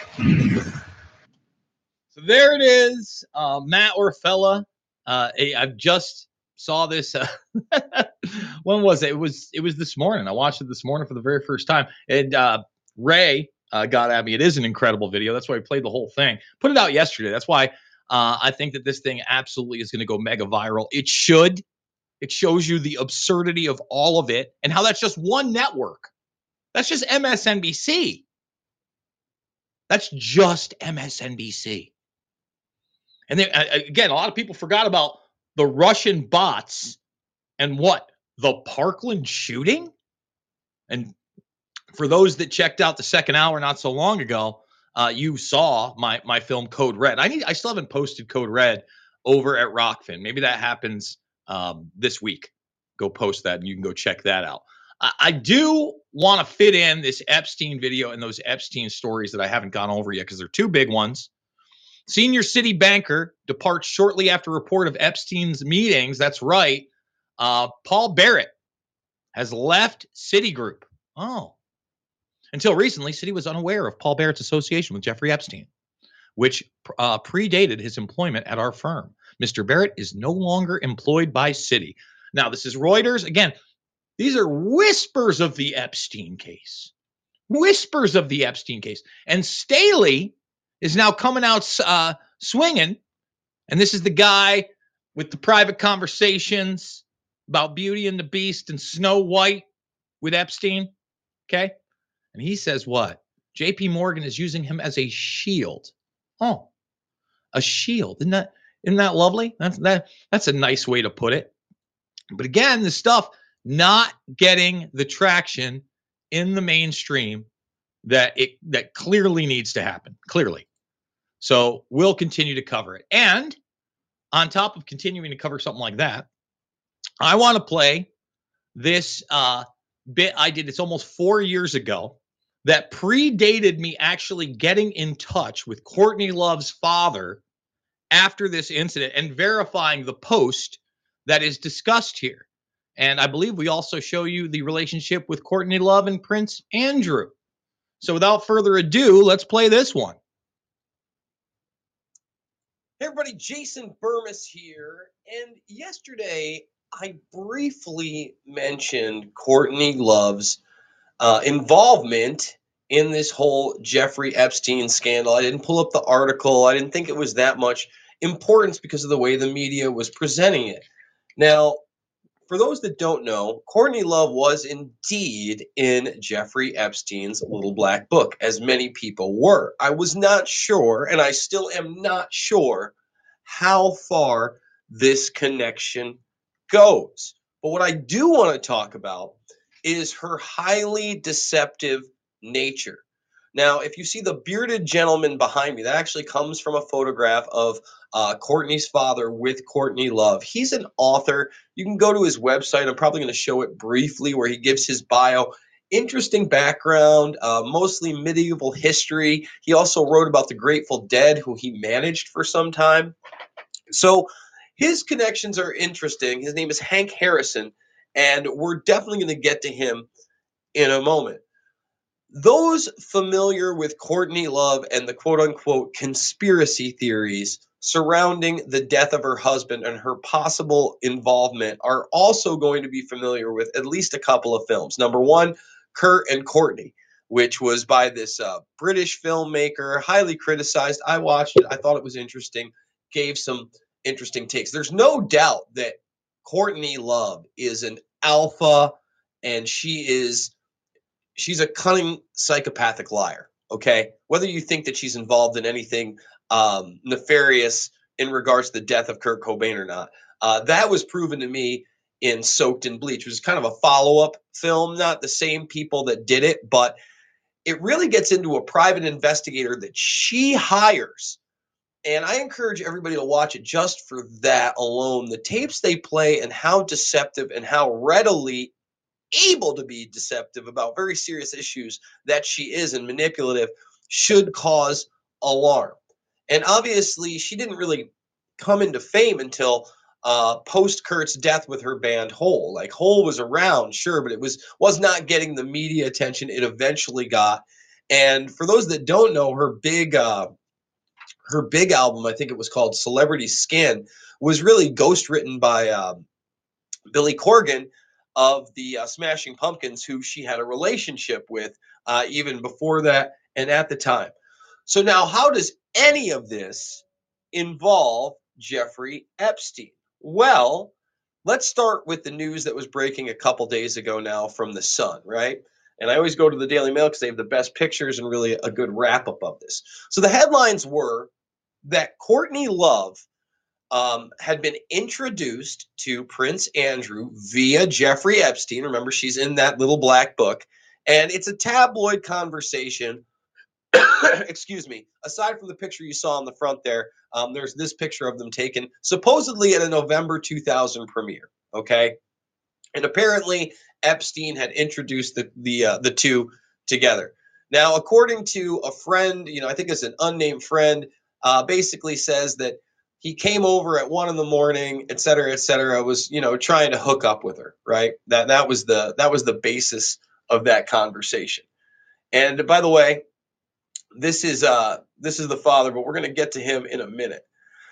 So there it is, uh, Matt Orfalea. Uh, I I just saw this. Uh, when was it? It was it was this morning. I watched it this morning for the very first time. And uh, Ray uh, got at me. It is an incredible video. That's why I played the whole thing. Put it out yesterday. That's why uh, I think that this thing absolutely is going to go mega viral. It should. It shows you the absurdity of all of it and how that's just one network. That's just MSNBC. That's just MSNBC. And then uh, again, a lot of people forgot about the Russian bots and what the Parkland shooting. And for those that checked out the second hour not so long ago, uh, you saw my my film Code Red. I need I still haven't posted Code Red over at Rokfin. Maybe that happens um, this week. Go post that and you can go check that out. I, I do want to fit in this Epstein video and those Epstein stories that I haven't gone over yet because they're two big ones. Senior Citi banker departs shortly after report of Epstein's meetings. That's right. Uh, Paul Barrett has left Citigroup. Oh. Until recently, Citi was unaware of Paul Barrett's association with Jeffrey Epstein, which uh, predated his employment at our firm. Mr. Barrett is no longer employed by Citi. Now, this is Reuters. Again, these are whispers of the Epstein case. Whispers of the Epstein case. And Staley is now coming out uh, swinging. And this is the guy with the private conversations about Beauty and the Beast and Snow White with Epstein. Okay. And he says what? JP Morgan is using him as a shield. Oh, a shield. Isn't that isn't that lovely? That's that that's a nice way to put it. But again, the stuff not getting the traction in the mainstream that it that clearly needs to happen. Clearly. So we'll continue to cover it. And on top of continuing to cover something like that, I want to play this uh, bit I did. It's almost four years ago that predated me actually getting in touch with Courtney Love's father after this incident and verifying the post that is discussed here. And I believe we also show you the relationship with Courtney Love and Prince Andrew. So without further ado, let's play this one. Hey everybody, Jason Bermas here. And yesterday I briefly mentioned Courtney Love's uh, involvement in this whole Jeffrey Epstein scandal. I didn't pull up the article. I didn't think it was that much importance because of the way the media was presenting it. Now, for those that don't know, Courtney Love was indeed in Jeffrey Epstein's Little Black Book, as many people were. I was not sure, and I still am not sure, how far this connection goes. But what I do want to talk about is her highly deceptive nature. Now, if you see the bearded gentleman behind me, that actually comes from a photograph of uh, Courtney's father with Courtney Love. He's an author. You can go to his website. I'm probably going to show it briefly where he gives his bio. Interesting background, uh, mostly medieval history. He also wrote about the Grateful Dead, who he managed for some time. So his connections are interesting. His name is Hank Harrison, and we're definitely going to get to him in a moment those familiar with Courtney Love and the quote unquote conspiracy theories surrounding the death of her husband and her possible involvement are also going to be familiar with at least a couple of films. Number one, Kurt and Courtney, which was by this uh, British filmmaker, highly criticized. I watched it, I thought it was interesting, gave some interesting takes. There's no doubt that Courtney Love is an alpha and she is she's a cunning psychopathic liar okay whether you think that she's involved in anything um, nefarious in regards to the death of kurt cobain or not Uh, that was proven to me in Soaked in Bleach, which is kind of a follow up film, not the same people that did it, but it really gets into a private investigator that she hires. And I encourage everybody to watch it just for that alone. The tapes they play and how deceptive and how readily able to be deceptive about very serious issues that she is and manipulative should cause alarm. And obviously, she didn't really come into fame until uh, post Kurt's death with her band Hole. Like Hole was around, sure, but it was was not getting the media attention it eventually got. And for those that don't know, her big uh, her big album, I think it was called Celebrity Skin, was really ghost written by um, Billy Corgan of the uh, Smashing Pumpkins, who she had a relationship with uh, even before that and at the time. So now, how does any of this involve Jeffrey Epstein? Well, let's start with the news that was breaking a couple days ago now from the Sun, right? And I always go to the Daily Mail because they have the best pictures and really a good wrap up of this. So the headlines were that Courtney Love um, had been introduced to Prince Andrew via Jeffrey Epstein. Remember, she's in that little black book. And it's a tabloid conversation excuse me, aside from the picture you saw on the front there, um, there's this picture of them taken supposedly at a November 2000 premiere. Okay. And apparently Epstein had introduced the, the, uh, the two together. Now, according to a friend, you know, I think it's an unnamed friend, uh, basically says that he came over at one in the morning, et cetera, et cetera, was, you know, trying to hook up with her, right? That, that was the, that was the basis of that conversation. And by the way, this is uh this is the father, but we're to get to him in a minute.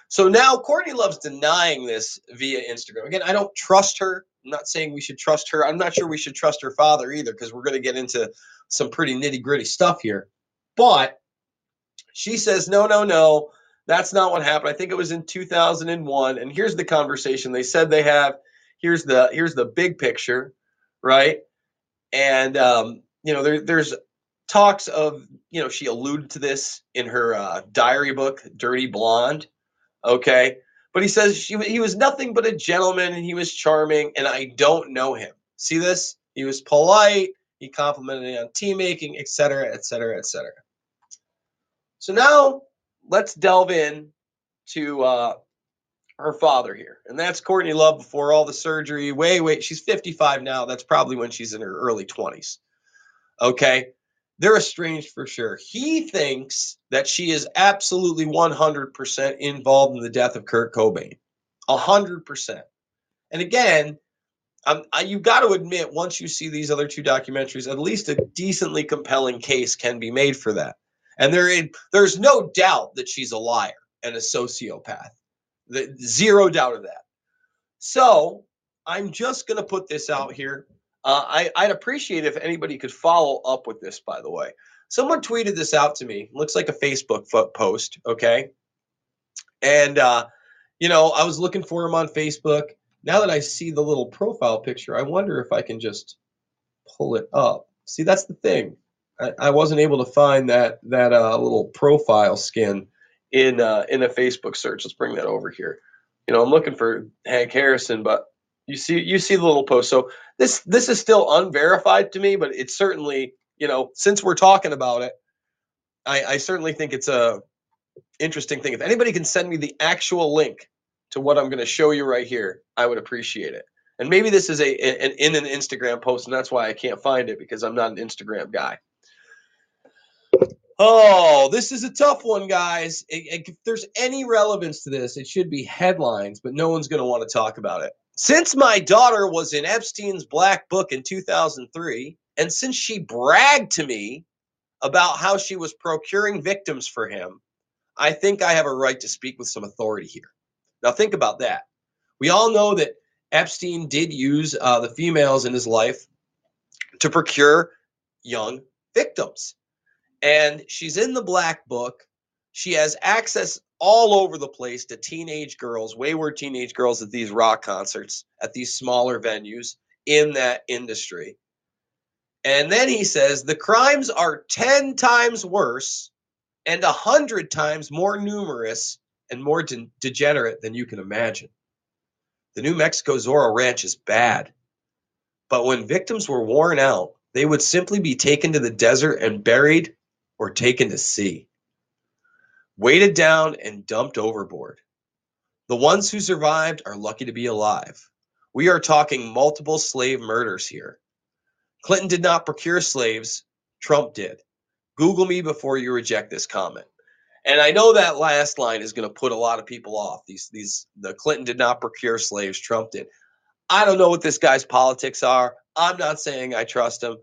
So now Courtney Love's denying this via Instagram. Again, I don't trust her. I'm not saying we should trust her. I'm not sure we should trust her father either because we're to get into some pretty nitty gritty stuff here. But she says, no, no, no, that's not what happened. I think it was in 2001. And here's the conversation they said they have. Here's the here's the big picture, right? And um, you know, there, there's talks of you know she alluded to this in her uh, diary book dirty blonde okay but he says she, he was nothing but a gentleman and he was charming and i don't know him see this he was polite he complimented me on tea making etc etc etc so now let's delve in to uh, her father here and that's courtney love before all the surgery way wait she's 55 now that's probably when she's in her early 20s okay they're estranged for sure. He thinks that she is absolutely 100% involved in the death of Kurt Cobain. 100%. And again, um, you've got to admit, once you see these other two documentaries, at least a decently compelling case can be made for that. And there, there's no doubt that she's a liar and a sociopath. The, zero doubt of that. So I'm just going to put this out here uh, I, I'd appreciate if anybody could follow up with this, by the way. Someone tweeted this out to me. Looks like a Facebook post, okay? And, uh, you know, I was looking for him on Facebook. Now that I see the little profile picture, I wonder if I can just pull it up. See, that's the thing. I, wasn't able to find that that uh, little profile skin in uh, in a Facebook search. Let's bring that over here. You know, I'm looking for Hank Harrison, but you see you see the little post. So this this is still unverified to me, but it's certainly you know since we're talking about it, I, I certainly think it's a interesting thing. If anybody can send me the actual link to what I'm going to show you right here, I would appreciate it. And maybe this is a an in an Instagram post, and that's why I can't find it because I'm not an Instagram guy. Oh, this is a tough one, guys. If there's any relevance to this, it should be headlines, but no one's going to want to talk about it. Since my daughter was in Epstein's Black Book in 2003, and since she bragged to me about how she was procuring victims for him, I think I have a right to speak with some authority here. Now, think about that. We all know that Epstein did use uh, the females in his life to procure young victims. And she's in the Black Book. She has access all over the place to teenage girls, wayward teenage girls at these rock concerts, at these smaller venues in that industry. And then he says the crimes are 10 times worse and 100 times more numerous and more de- degenerate than you can imagine. The New Mexico Zorro Ranch is bad. But when victims were worn out, they would simply be taken to the desert and buried or taken to sea, weighted down and dumped overboard. The ones who survived are lucky to be alive. We are talking multiple slave murders here. Clinton did not procure slaves, Trump did. Google me before you reject this comment. And I know that last line is going to put a lot of people off. These these the Clinton did not procure slaves, Trump did. I don't know what this guy's politics are. I'm not saying I trust him.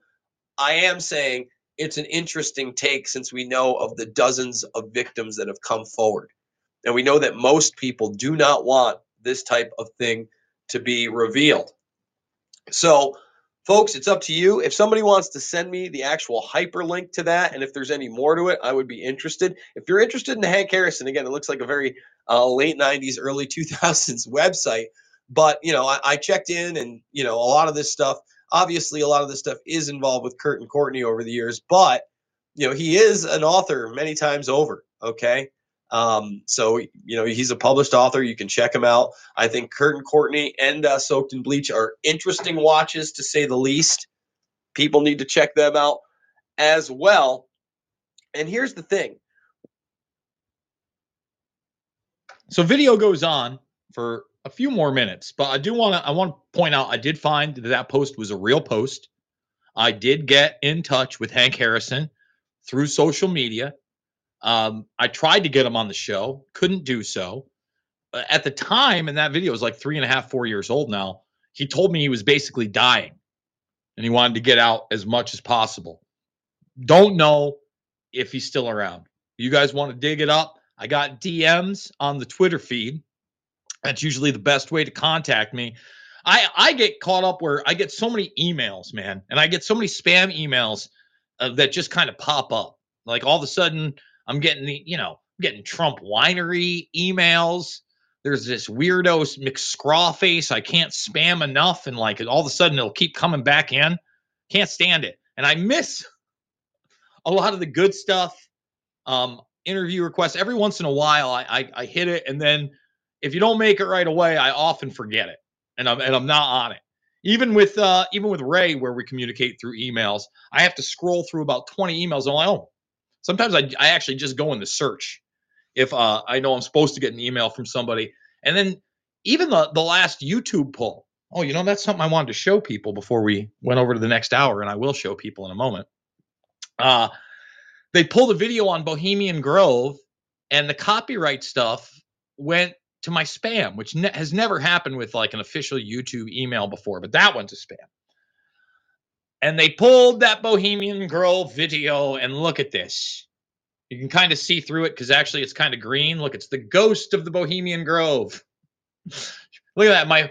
I am saying it's an interesting take since we know of the dozens of victims that have come forward. And we know that most people do not want this type of thing to be revealed. So, folks, it's up to you. If somebody wants to send me the actual hyperlink to that, and if there's any more to it, I would be interested. If you're interested in Hank Harrison, again, it looks like a very uh, late 90s, early 2000s website. But, you know, I, I checked in and, you know, a lot of this stuff, obviously, a lot of this stuff is involved with Kurt and Courtney over the years, but, you know, he is an author many times over. Okay. Um, so you know he's a published author. You can check him out. I think Kurt and Courtney and uh, Soaked in Bleach are interesting watches to say the least. People need to check them out as well. And here's the thing. So video goes on for a few more minutes, but I do want to I want to point out I did find that that post was a real post. I did get in touch with Hank Harrison through social media. Um, I tried to get him on the show, couldn't do so. Uh, At the time, and that video was like three and a half, four years old now. He told me he was basically dying and he wanted to get out as much as possible. Don't know if he's still around. You guys want to dig it up? I got DMs on the Twitter feed. That's usually the best way to contact me. I I get caught up where I get so many emails, man, and I get so many spam emails uh, that just kind of pop up. Like all of a sudden, I'm getting the you know getting Trump winery emails. There's this weirdo McScraw face I can't spam enough, and like all of a sudden it'll keep coming back in. Can't stand it, and I miss a lot of the good stuff. Um, interview requests every once in a while. I, I I hit it, and then if you don't make it right away, I often forget it, and I'm and I'm not on it. Even with uh even with Ray, where we communicate through emails, I have to scroll through about 20 emails on my own. Sometimes I I actually just go in the search if uh I know I'm supposed to get an email from somebody, and then even the the last YouTube poll. Oh, you know that's something I wanted to show people before we went over to the next hour, and I will show people in a moment. Uh they pulled a video on Bohemian Grove, and the copyright stuff went to my spam, which ne- has never happened with like an official YouTube email before, but that went to spam. And they pulled that Bohemian Grove video, and look at this. You can kind of see through it because actually it's kind of green. Look, it's the ghost of the Bohemian Grove. look at that. My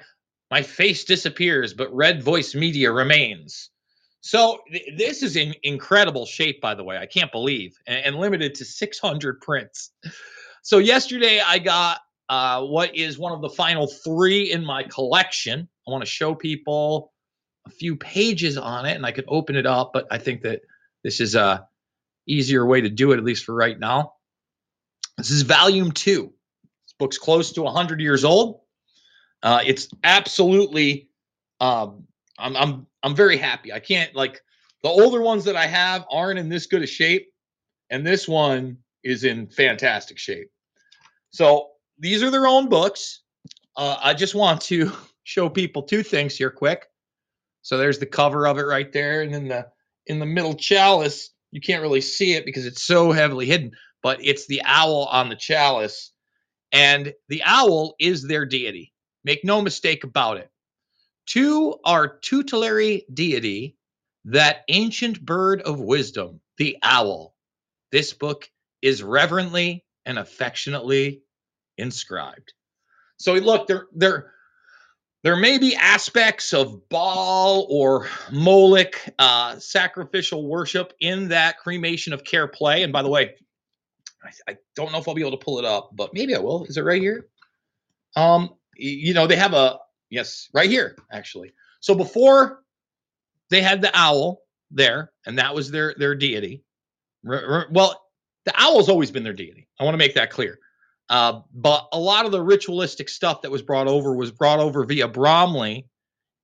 my face disappears, but Red Voice Media remains. So th- this is in incredible shape, by the way. I can't believe, and, and limited to 600 prints. So yesterday I got uh, what is one of the final three in my collection. I want to show people a few pages on it, and I could open it up, but I think that this is a easier way to do it, at least for right now. This is volume two. This book's close to 100 years old. Uh, it's absolutely um, I'm I'm I'm very happy. I can't like the older ones that I have aren't in this good a shape, and this one is in fantastic shape. So these are their own books. Uh, I just want to show people two things here, quick. So there's the cover of it right there, and then the in the middle chalice. You can't really see it because it's so heavily hidden, but it's the owl on the chalice, and the owl is their deity. Make no mistake about it. Two our tutelary deity, that ancient bird of wisdom, the owl. This book is reverently and affectionately inscribed. So look, there there there may be aspects of Baal or Moloch uh, sacrificial worship in that cremation of care play. And by the way, I, I don't know if I'll be able to pull it up, but maybe I will. Is it right here? Um, you know, they have a yes, right here, actually. So before they had the owl there, and that was their their deity. Well, the owl's always been their deity. I want to make that clear. Uh, but a lot of the ritualistic stuff that was brought over was brought over via Bromley.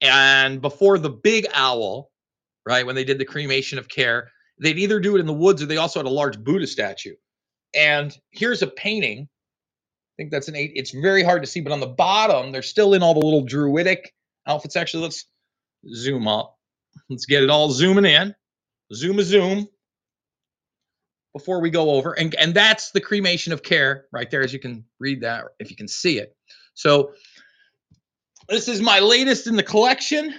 And before the big owl, right, when they did the cremation of care, they'd either do it in the woods or they also had a large Buddha statue. And here's a painting. I think that's an eight. It's very hard to see, but on the bottom, they're still in all the little druidic outfits. Actually, let's zoom up. Let's get it all zooming in. Zoom a zoom before we go over. And, and that's the cremation of care right there, as you can read that, if you can see it. So this is my latest in the collection.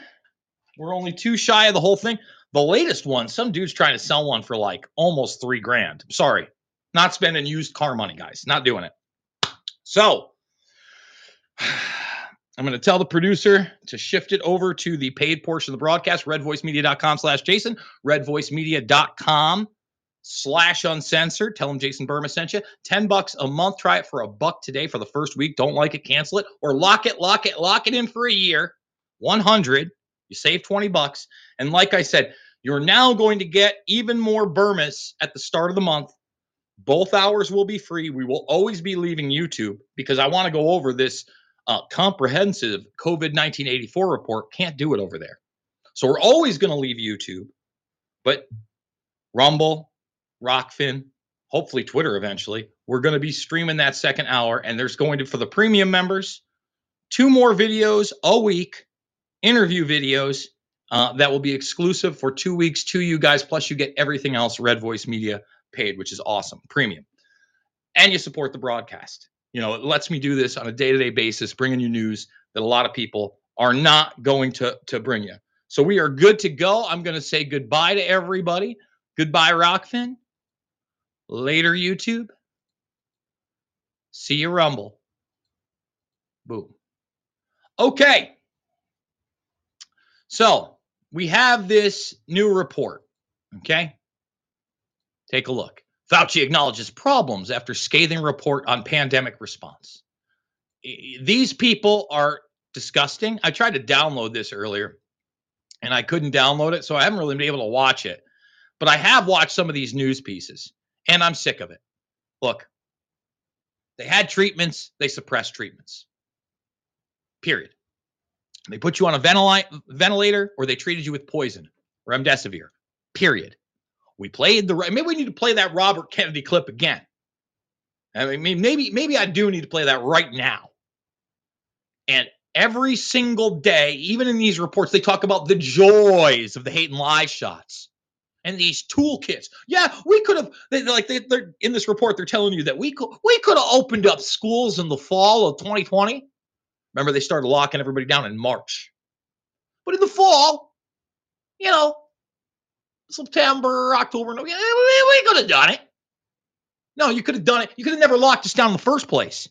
We're only two shy of the whole thing. The latest one, some dude's trying to sell one for like almost three grand. Sorry, not spending used car money, guys. Not doing it. So I'm going to tell the producer to shift it over to the paid portion of the broadcast, redvoicemedia.com slash Jason, redvoicemedia.com slash uncensored. Tell them Jason Bermas sent you. 10 bucks a month. Try it for a buck today for the first week. Don't like it, cancel it, or lock it, lock it, lock it in for a year. 100. You save 20 bucks. And like I said, you're now going to get even more Bermas at the start of the month. Both hours will be free. We will always be leaving YouTube because I want to go over this uh, comprehensive COVID 1984 report. Can't do it over there. So we're always going to leave YouTube, but Rumble, Rokfin, hopefully Twitter eventually, we're going to be streaming that second hour. And there's going to, for the premium members, two more videos a week, interview videos uh, that will be exclusive for two weeks to you guys. Plus, you get everything else Red Voice Media paid, which is awesome, premium. And you support the broadcast. You know, it lets me do this on a day to day basis, bringing you news that a lot of people are not going to, to bring you. So we are good to go. I'm going to say goodbye to everybody. Goodbye, Rokfin. Later, YouTube. See you, Rumble. Boom. Okay. So we have this new report. Okay. Take a look. Fauci acknowledges problems after scathing report on pandemic response. These people are disgusting. I tried to download this earlier and I couldn't download it, so I haven't really been able to watch it. But I have watched some of these news pieces and I'm sick of it. Look, they had treatments, they suppressed treatments. Period. They put you on a ventilator or they treated you with poison, remdesivir. Period. We played the maybe we need to play that Robert Kennedy clip again. I mean, maybe maybe I do need to play that right now. And every single day, even in these reports, they talk about the joys of the hate and lie shots and these toolkits. Yeah, we could have they, like they, are in this report. They're telling you that we could we could have opened up schools in the fall of 2020. Remember, they started locking everybody down in March, but in the fall, you know, September, October, we, we could have done it. No, you could have done it. You could have never locked us down in the first place.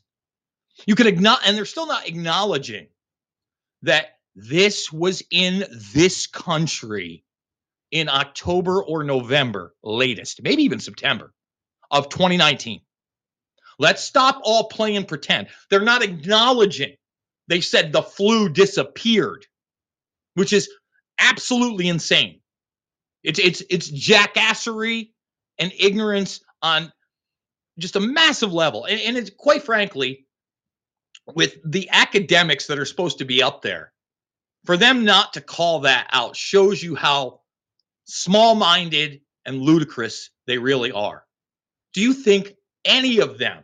You could acknowledge, and they're still not acknowledging that this was in this country in October or November, latest, maybe even September of 2019. Let's stop all playing pretend. They're not acknowledging. They said the flu disappeared, which is absolutely insane. It's it's it's jackassery and ignorance on just a massive level. And, and it's quite frankly, with the academics that are supposed to be up there, for them not to call that out shows you how small minded and ludicrous they really are. Do you think any of them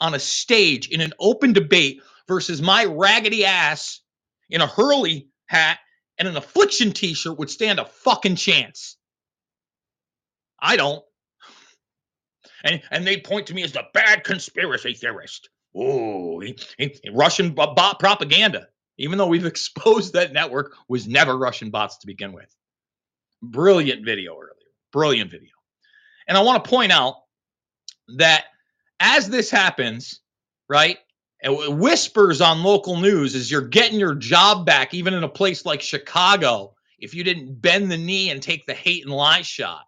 on a stage in an open debate versus my raggedy ass in a Hurley hat and an affliction t shirt would stand a fucking chance? I don't. And, and they point to me as the bad conspiracy theorist. Oh, Russian bot propaganda, even though we've exposed that network was never Russian bots to begin with. Brilliant video earlier. Brilliant video. And I want to point out that as this happens, right? whispers on local news is you're getting your job back, even in a place like Chicago, if you didn't bend the knee and take the hate and lie shot.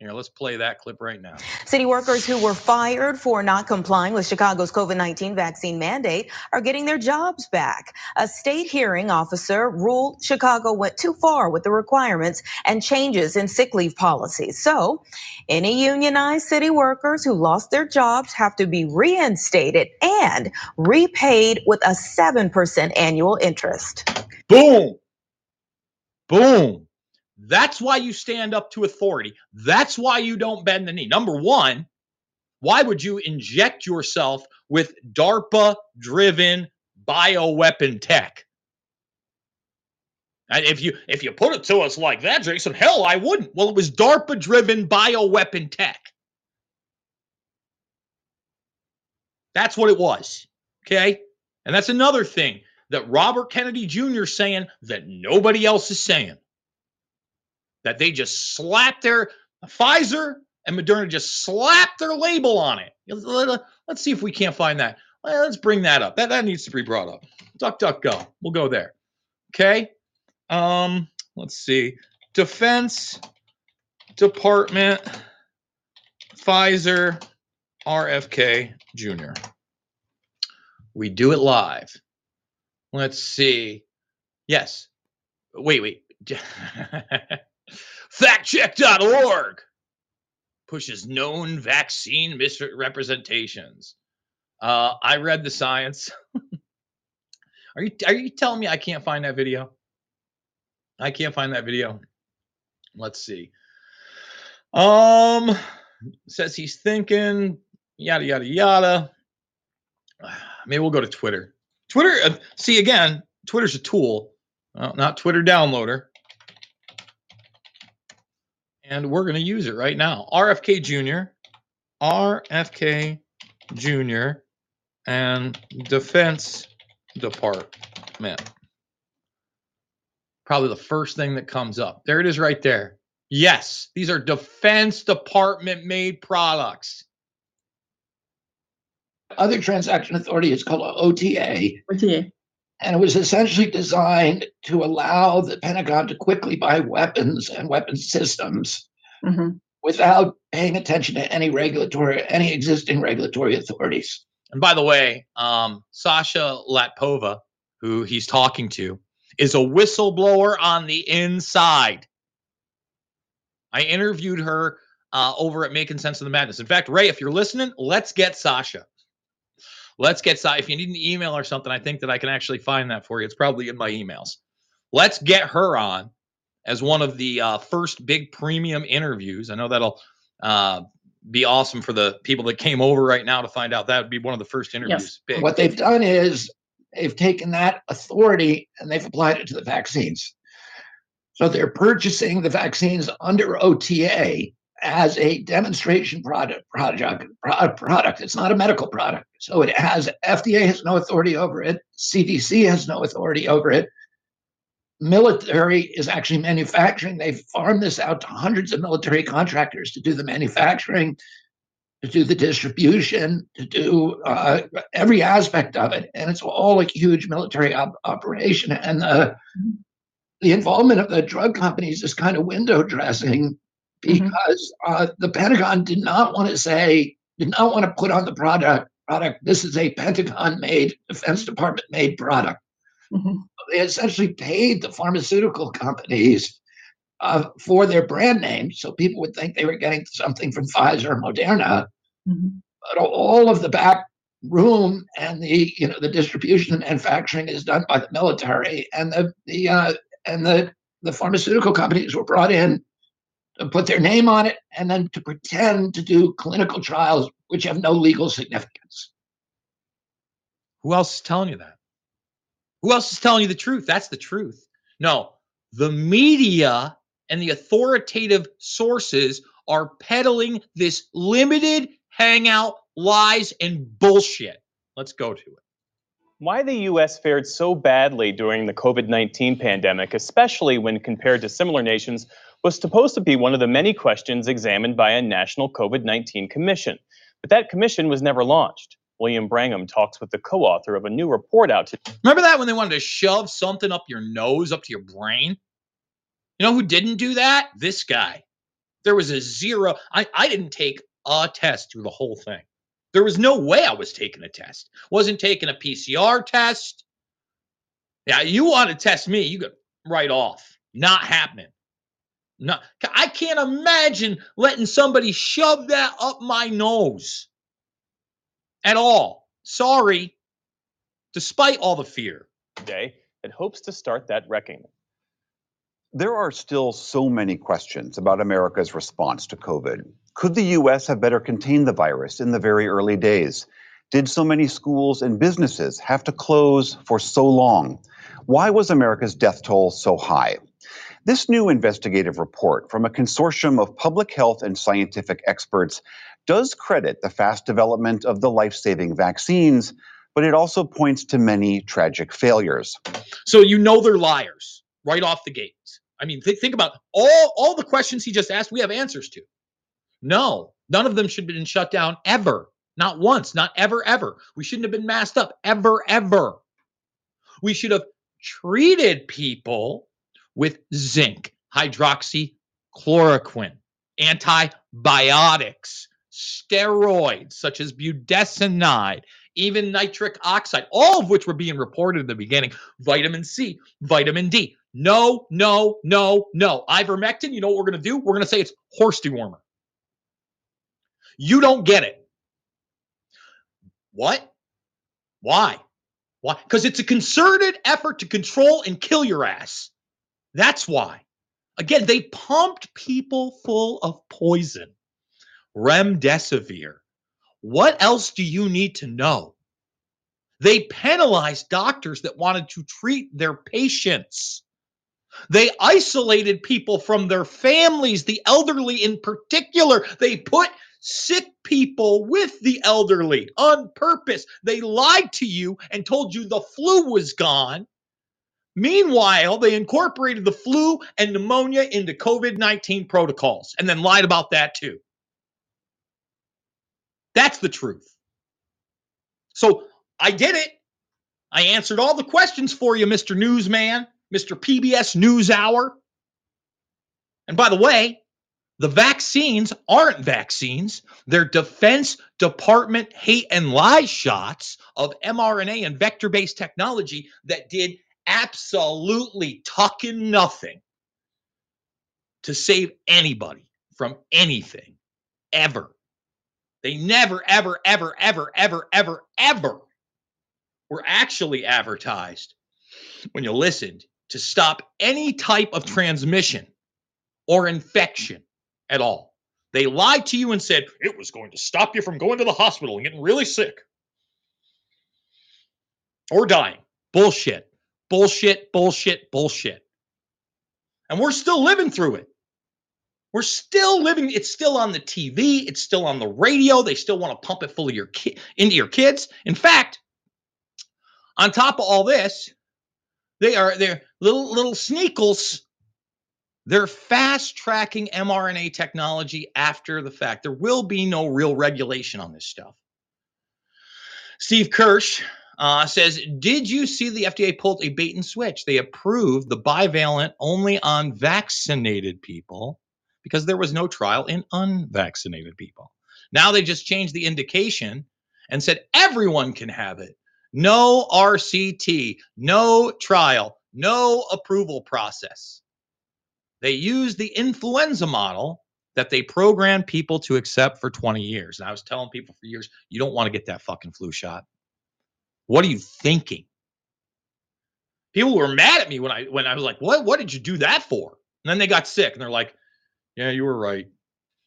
Here, let's play that clip right now. City workers who were fired for not complying with Chicago's COVID 19 vaccine mandate are getting their jobs back. A state hearing officer ruled Chicago went too far with the requirements and changes in sick leave policies. So, any unionized city workers who lost their jobs have to be reinstated and repaid with a 7% annual interest. Boom. Boom. That's why you stand up to authority. That's why you don't bend the knee. Number one, why would you inject yourself with DARPA driven bioweapon tech? And if you if you put it to us like that, Jason, hell, I wouldn't. Well, it was DARPA driven bioweapon tech. That's what it was. Okay. And that's another thing that Robert Kennedy Jr. saying that nobody else is saying. That they just slapped their Pfizer and Moderna just slapped their label on it. Let's see if we can't find that. Let's bring that up. That, that needs to be brought up. Duck, duck, go. We'll go there. Okay. Um, let's see. Defense Department, Pfizer, RFK Jr. We do it live. Let's see. Yes. Wait, wait. Factcheck.org pushes known vaccine misrepresentations. Uh, I read the science. are you are you telling me I can't find that video? I can't find that video. Let's see. Um, says he's thinking yada yada yada. Maybe we'll go to Twitter. Twitter, uh, see again, Twitter's a tool, not Twitter downloader. And we're going to use it right now. RFK Jr., RFK Jr., and Defense Department. Probably the first thing that comes up. There it is right there. Yes, these are Defense Department made products other transaction authority is called OTA. OTA. And it was essentially designed to allow the Pentagon to quickly buy weapons and weapon systems mm-hmm. without paying attention to any regulatory, any existing regulatory authorities. And by the way, um, Sasha Latypova, who he's talking to, is a whistleblower on the inside. I interviewed her uh, over at Making Sense of the Madness. In fact, Ray, if you're listening, let's get Sasha let's get if you need an email or something i think that i can actually find that for you. It's probably in my emails. Let's get her on as one of the uh, first big premium interviews. I know that'll uh, be awesome for the people that came over right now to find out. That would be one of the first interviews. Yes. what they've done is they've taken that authority and they've applied it to the vaccines. So they're purchasing the vaccines under ota as a demonstration product project product. It's not a medical product. So it has FDA has no authority over it. CDC has no authority over it. Military is actually manufacturing. They farm this out to hundreds of military contractors to do the manufacturing, to do the distribution, to do uh, every aspect of it, and it's all a huge military op- operation. And the the involvement of the drug companies is kind of window dressing Mm-hmm. Because mm-hmm. uh, the Pentagon did not want to say, did not want to put on the product product. This is a Pentagon made, Defense Department made product. Mm-hmm. They essentially paid the pharmaceutical companies uh, for their brand name, so people would think they were getting something from Pfizer or Moderna. Mm-hmm. But all of the back room and the you know the distribution and manufacturing is done by the military, and the the uh, and the the pharmaceutical companies were brought in put their name on it, and then to pretend to do clinical trials which have no legal significance. Who else is telling you that? Who else is telling you the truth? That's the truth. No, the media and the authoritative sources are peddling this limited hangout lies and bullshit. Let's go to it. Why the US fared so badly during the COVID 19 pandemic, especially when compared to similar nations was supposed to be one of the many questions examined by a national COVID 19 commission. But that commission was never launched. William Brangham talks with the co author of a new report out today. Remember that when they wanted to shove something up your nose, up to your brain? You know who didn't do that? This guy. There was a zero. I, I didn't take a test through the whole thing. There was no way I was taking a test. Wasn't taking a PCR test. Yeah, you want to test me, you go right off. Not happening. Not I can't imagine letting somebody shove that up my nose at all. Sorry. Despite all the fear. Today, it hopes to start that reckoning. There are still so many questions about America's response to COVID. Could the US have better contained the virus in the very early days? Did so many schools and businesses have to close for so long? Why was America's death toll so high? This new investigative report from a consortium of public health and scientific experts does credit the fast development of the life saving vaccines, but it also points to many tragic failures. So you know they're liars right off the gate. I mean, th- think about all all the questions he just asked. We have answers to. No, none of them should have been shut down ever. Not once, not ever, ever. We shouldn't have been masked up ever, ever. We should have treated people with zinc, hydroxychloroquine, antibiotics, steroids such as budesonide, even nitric oxide, all of which were being reported in the beginning, vitamin C, vitamin D. No, no, no, no. Ivermectin, you know what we're going to do? We're going to say it's horse dewormer. You don't get it. What? Why? Why? Because it's a concerted effort to control and kill your ass. That's why. Again, they pumped people full of poison. Remdesivir. What else do you need to know? They penalized doctors that wanted to treat their patients. They isolated people from their families, the elderly in particular. They put sick people with the elderly on purpose. They lied to you and told you the flu was gone. Meanwhile, they incorporated the flu and pneumonia into COVID 19 protocols and then lied about that too. That's the truth. So I did it. I answered all the questions for you, Mr. Newsman, Mr. PBS NewsHour. And by the way, the vaccines aren't vaccines. They're Defense Department hate and lie shots of mRNA and vector based technology that did absolutely tucking nothing to save anybody from anything ever. They never, ever, ever, ever, ever, ever, ever were actually advertised when you listened to stop any type of transmission or infection at all. They lied to you and said it was going to stop you from going to the hospital and getting really sick or dying. Bullshit. Bullshit, bullshit, bullshit. And we're still living through it. We're still living. It's still on the TV. It's still on the radio. They still want to pump it full of your ki- into your kids. In fact, on top of all this, they are they're little little sneakles. They're fast tracking mRNA technology after the fact. There will be no real regulation on this stuff. Steve Kirsch uh, says, Did you see the FDA pulled a bait and switch? They approved the bivalent only on vaccinated people because there was no trial in unvaccinated people. Now they just changed the indication and said everyone can have it. No RCT, no trial, no approval process. They used the influenza model that they programmed people to accept for 20 years. And I was telling people for years, you don't want to get that fucking flu shot. What are you thinking? People were mad at me when I when I was like, "What? What did you do that for?" And then they got sick, and they're like, "Yeah, you were right.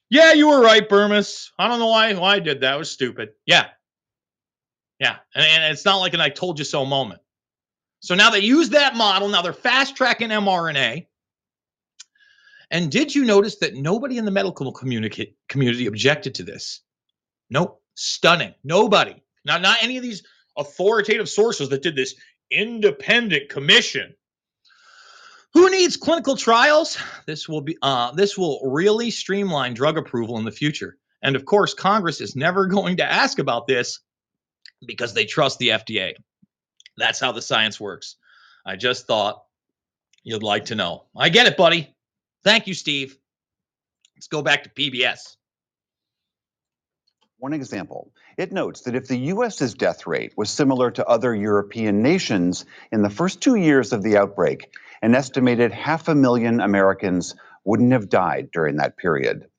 Yeah, you were right, Bermas. I don't know why why I did that. It was stupid. Yeah, yeah. And, and it's not like an "I told you so" moment. So now they use that model. Now they're fast tracking mRNA. And did you notice that nobody in the medical community objected to this? Nope. Stunning. Nobody. Not not any of these authoritative sources that did this independent commission. Who needs clinical trials? This will be uh, this will really streamline drug approval in the future. And of course, Congress is never going to ask about this because they trust the FDA. That's how the science works. I just thought you'd like to know. I get it, buddy. Thank you, Steve. Let's go back to PBS. One example, it notes that if the US's death rate was similar to other European nations in the first two years of the outbreak, an estimated half a million Americans wouldn't have died during that period.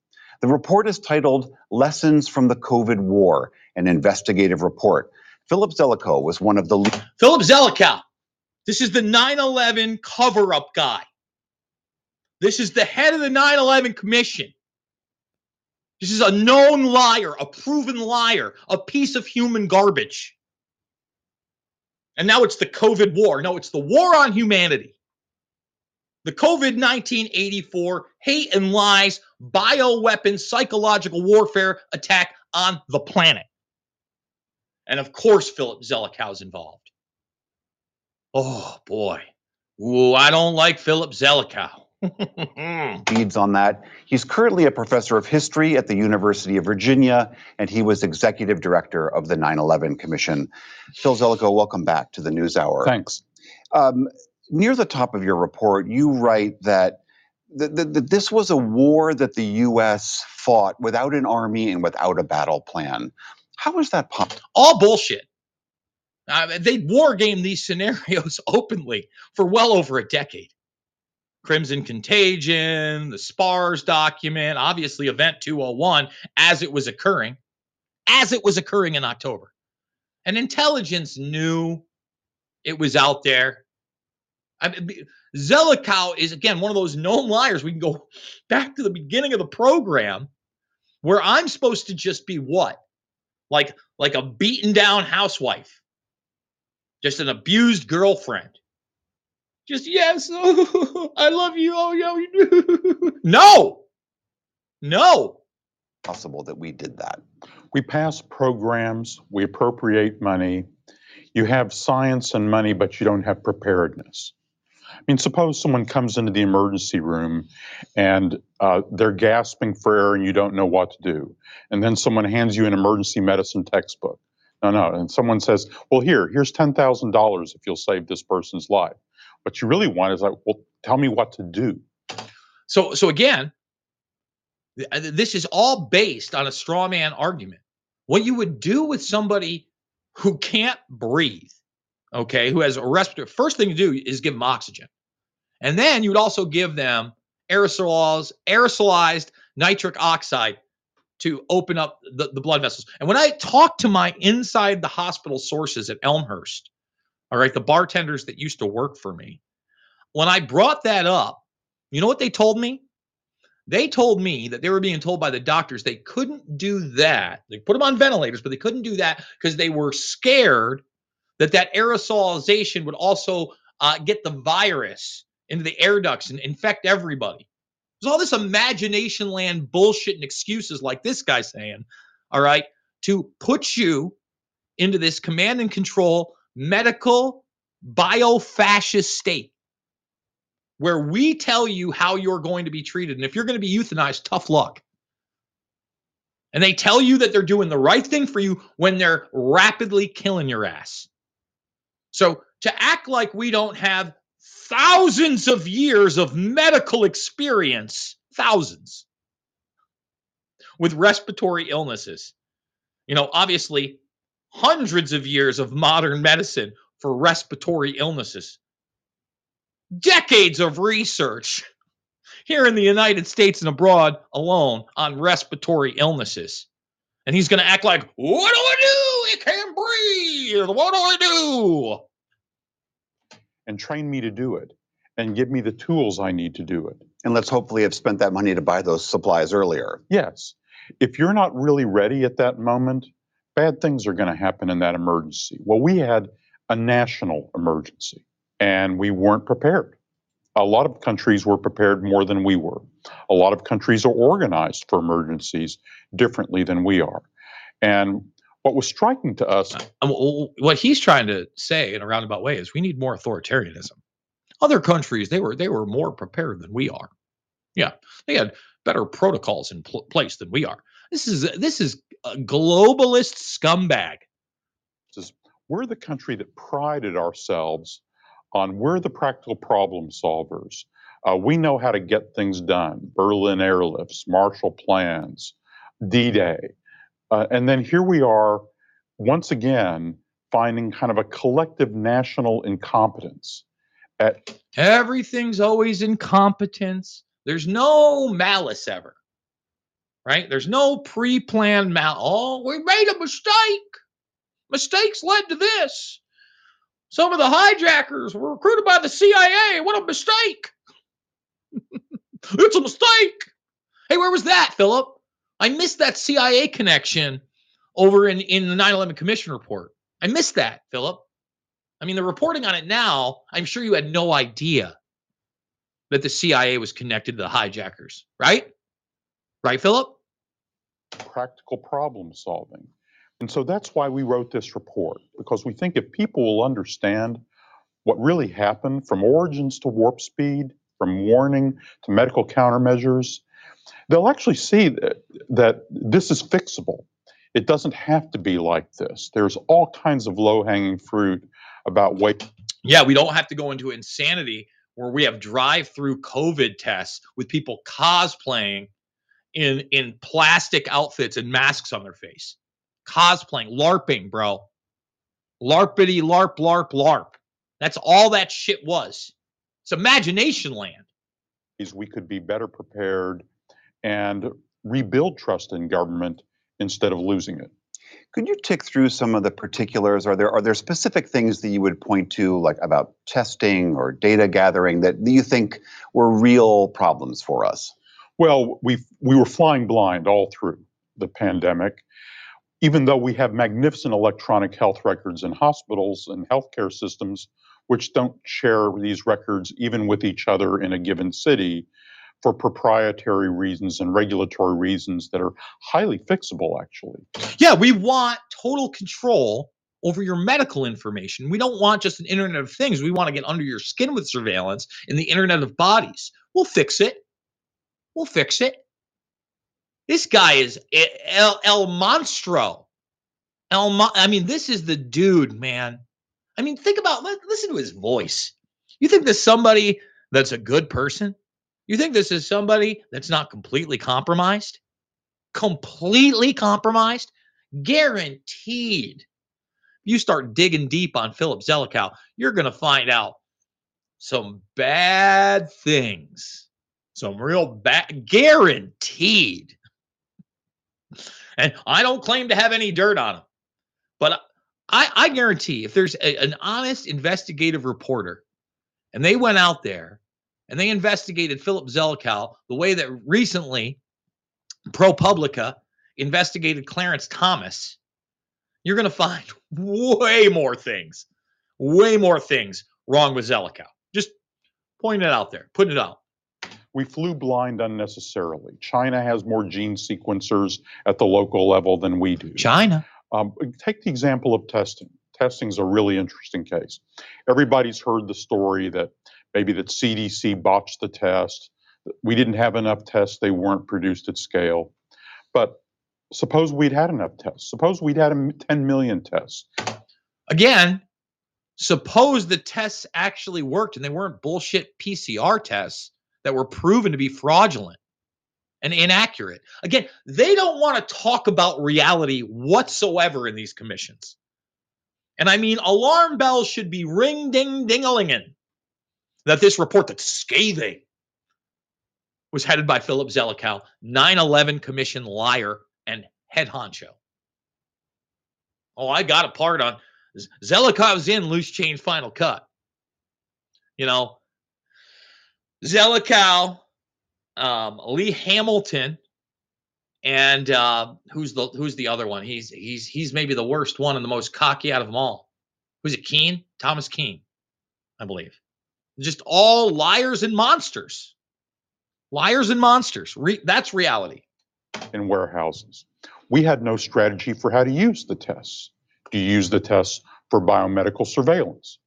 The report is titled Lessons from the COVID War, an investigative report. Philip Zelikow was one of the lead- Philip Zelikow. This is the 9 11 cover up guy. This is the head of the 9 11 commission. This is a known liar, a proven liar, a piece of human garbage. And now it's the COVID war. No, it's the war on humanity. The COVID 1984 hate and lies, bioweapon, psychological warfare attack on the planet. And of course, Philip Zelikow's involved. Oh boy. Ooh, I don't like Philip Zelikow. leads on that. He's currently a professor of history at the University of Virginia, and he was executive director of the 9 11 Commission. Phil Zelikow, welcome back to the News Hour. Thanks. Um, near the top of your report, you write that this was a war that the U.S. fought without an army and without a battle plan. How is that possible? All bullshit. Uh, they war game these scenarios openly for well over a decade. Crimson Contagion, the SPARS document, obviously Event 201 as it was occurring, as it was occurring in October. And intelligence knew it was out there. I mean, Zelikow is, again, one of those known liars. We can go back to the beginning of the program where I'm supposed to just be what? Like, like a beaten down housewife, just an abused girlfriend just yes, oh, I love you. Oh, yeah, you do. no, no. Possible that we did that. We pass programs, we appropriate money. You have science and money, but you don't have preparedness. I mean, suppose someone comes into the emergency room and uh, they're gasping for air and you don't know what to do. And then someone hands you an emergency medicine textbook. No, no. And someone says, well, here, here's $10,000 if you'll save this person's life. What you really want is like, well, tell me what to do. So, so again, uh, this is all based on a straw man argument. What you would do with somebody who can't breathe, okay, who has a respiratory, first thing to do is give them oxygen. And then you would also give them aerosols, aerosolized nitric oxide to open up the, the blood vessels. And when I talk to my inside the hospital sources at Elmhurst, all right, the bartenders that used to work for me. When I brought that up, you know what they told me? They told me that they were being told by the doctors they couldn't do that. They put them on ventilators, but they couldn't do that because they were scared that that aerosolization would also uh, get the virus into the air ducts and infect everybody. There's all this imagination land bullshit and excuses like this guy saying, all right, to put you into this command and control medical bio-fascist state where we tell you how you're going to be treated. And if you're going to be euthanized, tough luck. And they tell you that they're doing the right thing for you when they're rapidly killing your ass. So to act like we don't have thousands of years of medical experience, thousands, with respiratory illnesses. You know, obviously, hundreds of years of modern medicine for respiratory illnesses, decades of research here in the United States and abroad alone on respiratory illnesses. And he's going to act like, what do I do? I can't breathe. What do I do? And train me to do it and give me the tools I need to do it. And let's hopefully have spent that money to buy those supplies earlier. Yes. If you're not really ready at that moment, bad things are going to happen in that emergency. Well, we had a national emergency and we weren't prepared. A lot of countries were prepared more than we were. A lot of countries are organized for emergencies differently than we are. And what was striking to us. Uh, what he's trying to say in a roundabout way is we need more authoritarianism. Other countries, they were they were more prepared than we are. Yeah, they had better protocols in pl- place than we are. This is this is a globalist scumbag. We're the country that prided ourselves on we're the practical problem solvers. Uh, we know how to get things done Berlin airlifts, Marshall plans, D Day. Uh, and then here we are, once again, finding kind of a collective national incompetence at Everything's always incompetence. There's no malice ever, right? There's no pre planned mal. Oh, we made a mistake. Mistakes led to this. Some of the hijackers were recruited by the CIA. What a mistake. it's a mistake. Hey, where was that, Philip? I missed that CIA connection over in, in the 9 11 Commission report. I missed that, Philip. I mean, the reporting on it now, I'm sure you had no idea that the CIA was connected to the hijackers, right? Right, Philip? practical problem solving. And so that's why we wrote this report, because we think if people will understand what really happened from origins to warp speed, from warning to medical countermeasures, they'll actually see that, that this is fixable. It doesn't have to be like this. There's all kinds of low hanging fruit about what. Yeah, we don't have to go into insanity where we have drive-through COVID tests with people cosplaying in in plastic outfits and masks on their face. Cosplaying, LARPing, bro. LARPity, LARP, LARP, LARP. That's all that shit was. It's imagination land. ways we could be better prepared and rebuild trust in government instead of losing it. Could you tick through some of the particulars? Are there are there specific things that you would point to, like about testing or data gathering, that you think were real problems for us? Well, we we were flying blind all through the pandemic. Even though we have magnificent electronic health records in hospitals and healthcare systems, which don't share these records even with each other in a given city for proprietary reasons and regulatory reasons that are highly fixable, actually. Yeah, we want total control over your medical information. We don't want just an internet of things. We want to get under your skin with surveillance in the internet of bodies. We'll fix it. We'll fix it. This guy is El, El Monstro. El, I mean, this is the dude, man. I mean, think about, listen to his voice. You think this somebody that's a good person? You think this is somebody that's not completely compromised? Completely compromised? Guaranteed. You start digging deep on Philip Zelikow, you're going to find out some bad things. Some real bad, guaranteed. And I don't claim to have any dirt on him, but I, I guarantee if there's a- an honest investigative reporter and they went out there and they investigated Philip Zelikow the way that recently ProPublica investigated Clarence Thomas, you're going to find way more things, way more things wrong with Zelikow. Just pointing it out there, putting it out. We flew blind unnecessarily. China has more gene sequencers at the local level than we do. China. Um, take the example of testing. Testing is a really interesting case. Everybody's heard the story that maybe that CDC botched the test. We didn't have enough tests; they weren't produced at scale. But suppose we'd had enough tests. Suppose we'd had a m- 10 million tests. Again, suppose the tests actually worked and they weren't bullshit PCR tests that were proven to be fraudulent and inaccurate. Again, they don't want to talk about reality whatsoever in these commissions. And I mean, alarm bells should be ring ding ding a linging that this report that's scathing was headed by Philip Zelikow, 9 11 Commission liar and head honcho. Oh, I got a part on Zelikow's in loose change final cut. You know, Zelikow, um, Lee Hamilton, and uh, who's the who's the other one? He's he's he's maybe the worst one and the most cocky out of them all. Who's it? Kean, Thomas Kean, I believe. Just all liars and monsters. Liars and monsters. Re- that's reality. in warehouses. We had no strategy for how to use the tests. Do you use the tests for biomedical surveillance?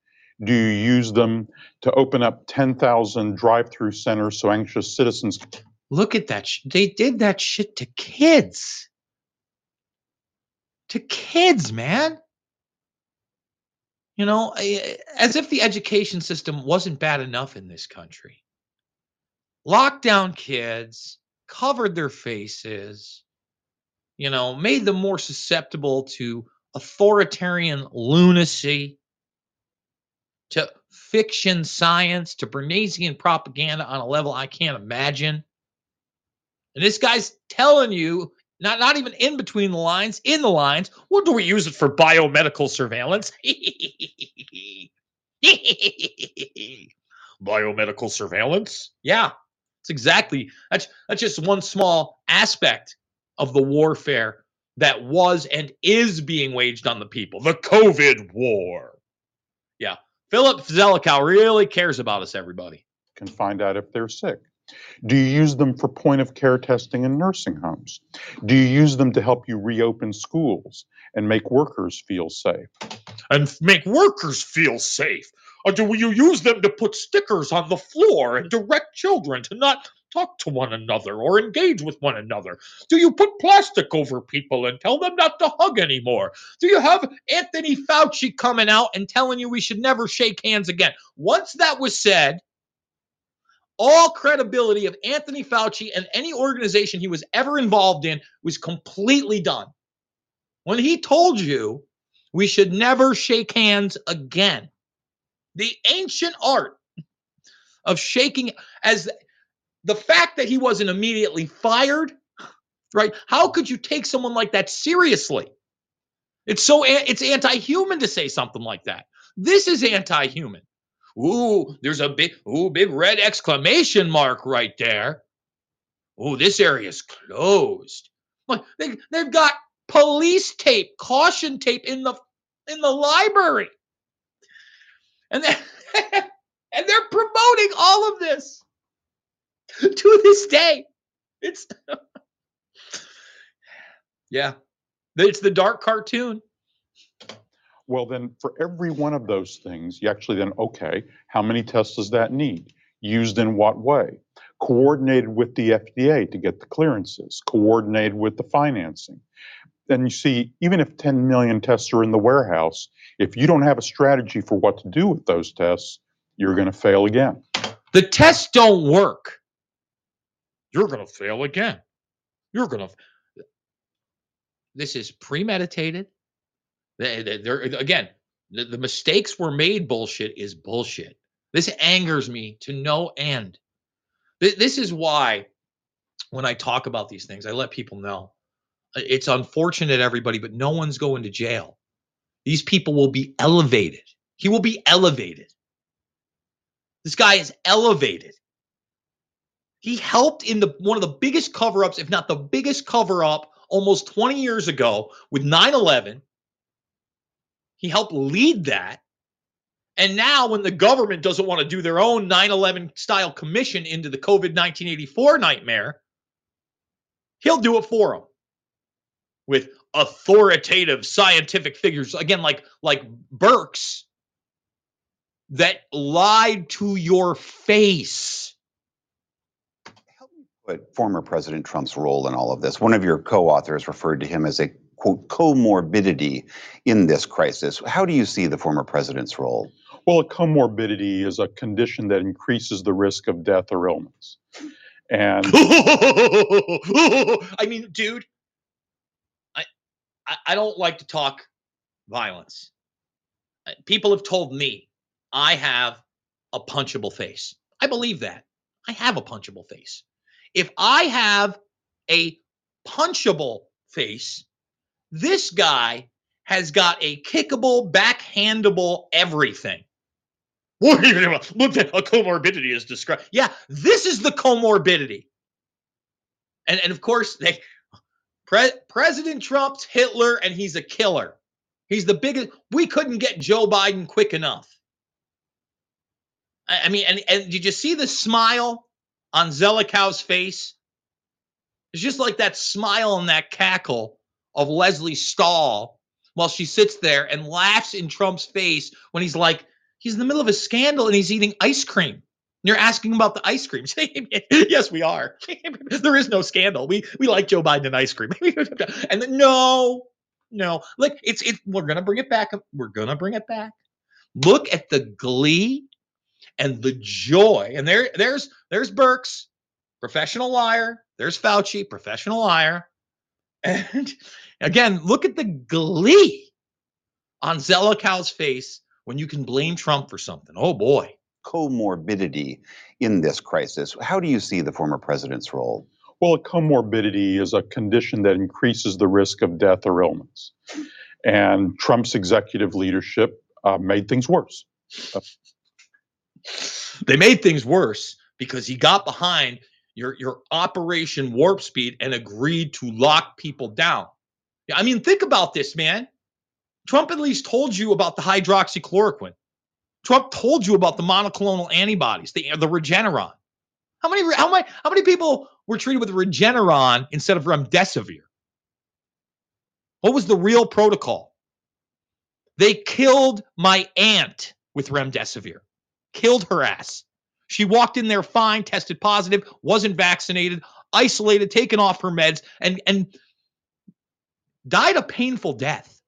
Do you use them to open up 10,000 drive through centers so anxious citizens? Look at that. They did that shit to kids. To kids, man. You know, as if the education system wasn't bad enough in this country. locked down kids, covered their faces, you know, made them more susceptible to authoritarian lunacy, to fiction science, to Bernaysian propaganda on a level I can't imagine. And this guy's telling you, not, not even in between the lines, in the lines, what do we use it for biomedical surveillance? biomedical surveillance? Yeah, it's exactly that's that's just one small aspect of the warfare that was and is being waged on the people. The COVID war. Yeah. Philip Zelikow really cares about us, everybody. Can find out if they're sick. Do you use them for point of care testing in nursing homes? Do you use them to help you reopen schools and make workers feel safe? And make workers feel safe. Or do you use them to put stickers on the floor and direct children to not talk to one another or engage with one another? Do you put plastic over people and tell them not to hug anymore? Do you have Anthony Fauci coming out and telling you we should never shake hands again? Once that was said, all credibility of Anthony Fauci and any organization he was ever involved in was completely done. When he told you we should never shake hands again, the ancient art of shaking, as the fact that he wasn't immediately fired, right? How could you take someone like that seriously? It's so it's anti-human to say something like that. This is anti-human. Ooh, there's a big, ooh, big red exclamation mark right there. Ooh, this area is closed. Look, they, they've got police tape, caution tape in the in the library, and they and they're promoting all of this to this day. It's yeah, it's the dark cartoon. Well, then for every one of those things, you actually then, okay, how many tests does that need? Used in what way? Coordinated with the FDA to get the clearances, coordinated with the financing. Then you see, even if 10 million tests are in the warehouse, if you don't have a strategy for what to do with those tests, you're going to fail again. The tests don't work. You're going to fail again. You're going to. This is premeditated. They, they, they're, again, the, the mistakes were made bullshit is bullshit. This angers me to no end. This is why when I talk about these things, I let people know it's unfortunate, everybody, but no one's going to jail. These people will be elevated. He will be elevated. This guy is elevated. He helped in the one of the biggest cover-ups, if not the biggest cover-up, almost 20 years ago with 9/11 he helped lead that. And now, when the government doesn't want to do their own 9 11 style commission into the COVID 1984 nightmare, he'll do it for them with authoritative scientific figures, again, like, like Birx, that lied to your face. But former President Trump's role in all of this, one of your co authors referred to him as a quote comorbidity in this crisis. How do you see the former president's role? Well, a comorbidity is a condition that increases the risk of death or illness. And I mean, dude, I, I I don't like to talk violence. Uh, People have told me I have a punchable face. I believe that. I have a punchable face. If I have a punchable face, this guy has got a kickable, backhandable everything. What at a comorbidity is described. Yeah, this is the comorbidity. And and of course, they Pre- President Trump's Hitler and he's a killer. He's the biggest. We couldn't get Joe Biden quick enough. I, I mean, and, and did you see the smile on Zelikow's face? It's just like that smile and that cackle of Lesley Stahl while she sits there and laughs in Trump's face when he's like, he's in the middle of a scandal and he's eating ice cream. And you're asking about the ice cream. yes, we are. there is no scandal. We we like Joe Biden and ice cream. and then, no, no, like it's it. We're gonna bring it back. We're gonna bring it back. Look at the glee and the joy. And there, there's there's Birx professional liar. There's Fauci, professional liar. And again, look at the glee on Zelikow's face when you can blame Trump for something. Oh boy. Comorbidity in this crisis. How do you see the former president's role? Well, a comorbidity is a condition that increases the risk of death or illness. And Trump's executive leadership uh, made things worse. They made things worse because he got behind your, your Operation Warp Speed and agreed to lock people down. I mean, think about this, man. Trump at least told you about the hydroxychloroquine. Trump told you about the monoclonal antibodies, the, the Regeneron. How many how many how many people were treated with Regeneron instead of remdesivir? What was the real protocol? They killed my aunt with remdesivir. Killed her ass. She walked in there fine, tested positive, wasn't vaccinated, isolated, taken off her meds, and and died a painful death.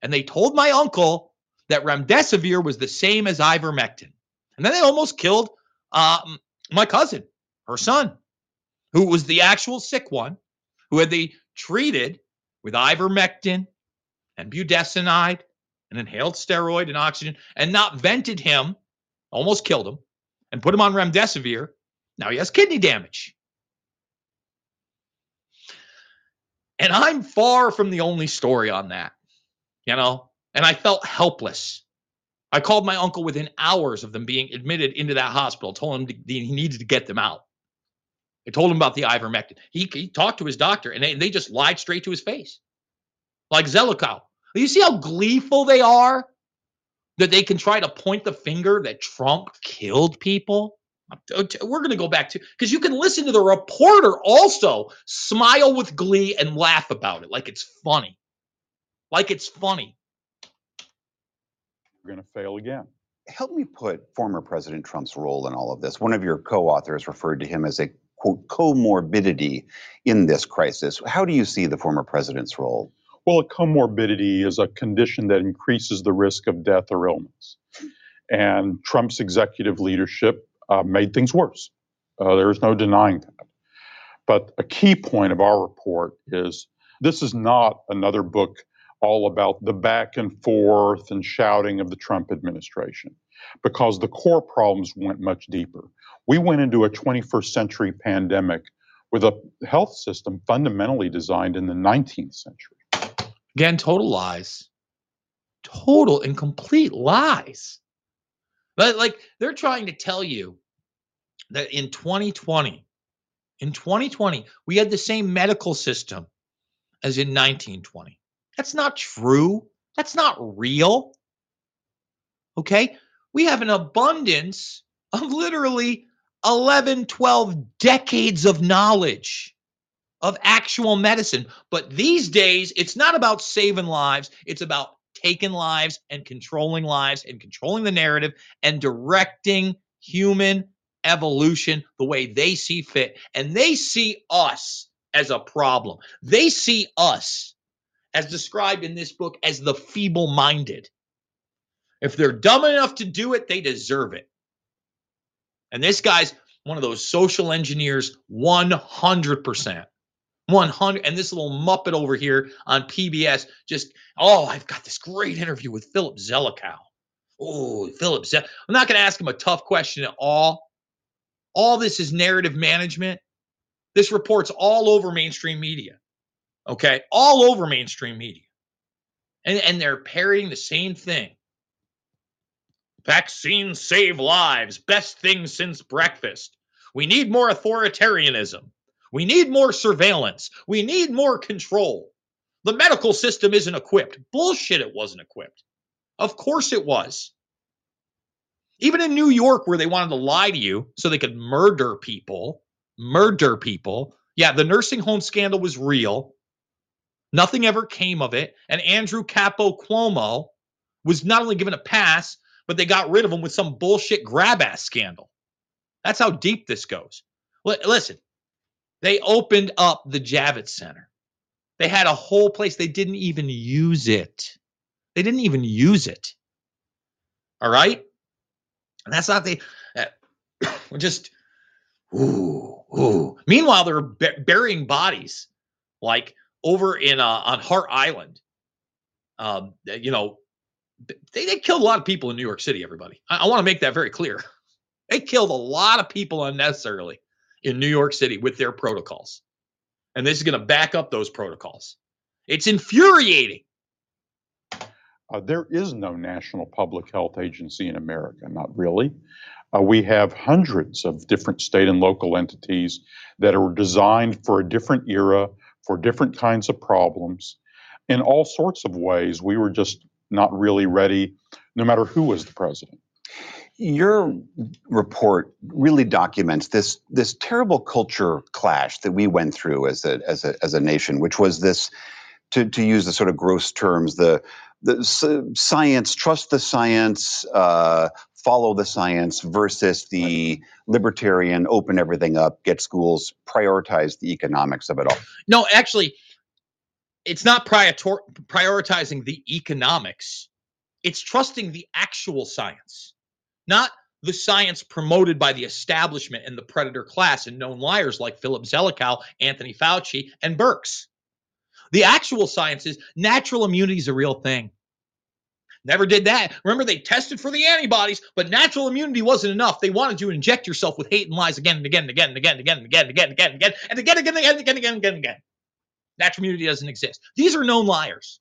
And they told my uncle that remdesivir was the same as ivermectin. And then they almost killed um, my cousin, her son, who was the actual sick one, who had they treated with ivermectin and budesonide, an inhaled steroid and oxygen, and not vented him, almost killed him, and put him on remdesivir. Now he has kidney damage. And I'm far from the only story on that, you know, and I felt helpless. I called my uncle within hours of them being admitted into that hospital, told him to, he needed to get them out. I told him about the ivermectin. He, he talked to his doctor and they, they just lied straight to his face. Like Zelikow. You see how gleeful they are that they can try to point the finger that Trump killed people? Uh, we're going to go back to because you can listen to the reporter also smile with glee and laugh about it like it's funny. Like it's funny. We're going to fail again. Help me put former President Trump's role in all of this. One of your co authors referred to him as a quote comorbidity in this crisis. How do you see the former president's role? Well, a comorbidity is a condition that increases the risk of death or illness. And Trump's executive leadership uh, made things worse. Uh, there is no denying that. But a key point of our report is this is not another book all about the back and forth and shouting of the Trump administration, because the core problems went much deeper. We went into a 21st century pandemic with a health system fundamentally designed in the 19th century. Again, total lies. Total and complete lies. But like they're trying to tell you that in 2020, in 2020, we had the same medical system as in 1920. That's not true. That's not real. Okay? We have an abundance of literally 11, 12 decades of knowledge of actual medicine. But these days, it's not about saving lives, it's about taking lives and controlling lives and controlling the narrative and directing human evolution the way they see fit. And they see us as a problem. They see us, as described in this book, as the feeble minded. If they're dumb enough to do it, they deserve it. And this guy's one of those social engineers 100%. 100 and this little muppet over here on PBS just oh I've got this great interview with Philip Zelikow. Oh, Philip Zel- I'm not going to ask him a tough question at all. All this is narrative management. This reports all over mainstream media. Okay? All over mainstream media. And and they're parroting the same thing. Vaccines save lives. Best thing since breakfast. We need more authoritarianism. We need more surveillance. We need more control. The medical system isn't equipped. Bullshit, it wasn't equipped. Of course it was. Even in New York, where they wanted to lie to you so they could murder people, murder people. Yeah, the nursing home scandal was real. Nothing ever came of it. And Andrew Capo Cuomo was not only given a pass, but they got rid of him with some bullshit grab ass scandal. That's how deep this goes. L- listen, they opened up the Javits Center. They had a whole place. They didn't even use it. They didn't even use it. All right. And that's not the, uh, just Ooh, ooh. Meanwhile, they're bu- burying bodies like over in uh, on Hart Island. Um, you know, they, they killed a lot of people in New York City. Everybody, I, I want to make that very clear. They killed a lot of people unnecessarily in New York City with their protocols, and this is going to back up those protocols. It's infuriating. Uh, there is no national public health agency in America, not really. Uh, we have hundreds of different state and local entities that are designed for a different era, for different kinds of problems. In all sorts of ways, we were just not really ready, no matter who was the president. Your report really documents this this terrible culture clash that we went through as a as a as a nation, which was this, to to use the sort of gross terms, the the science, trust the science, uh, follow the science versus the libertarian, open everything up, get schools, prioritize the economics of it all. No, actually, it's not prior- prioritizing the economics. It's trusting the actual science, not the science promoted by the establishment and the predator class and known liars like Philip Zelikow, Anthony Fauci, and Birx. The actual science is natural immunity is a real thing. Never did that. Remember, they tested for the antibodies, but natural immunity wasn't enough. They wanted you to inject yourself with hate and lies again and again and again and again and again and again and again and again and again and again and again and again and again and again and again. Natural immunity doesn't exist. These are known liars.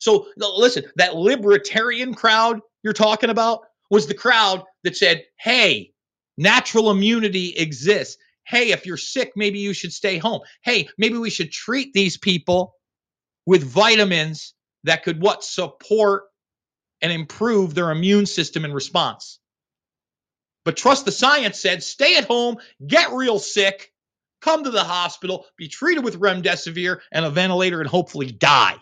So listen, that libertarian crowd you're talking about was the crowd that said, "Hey, natural immunity exists. Hey, if you're sick, maybe you should stay home. Hey, maybe we should treat these people with vitamins that could what support and improve their immune system and response. But trust the science said stay at home, get real sick, come to the hospital, be treated with remdesivir and a ventilator, and hopefully die.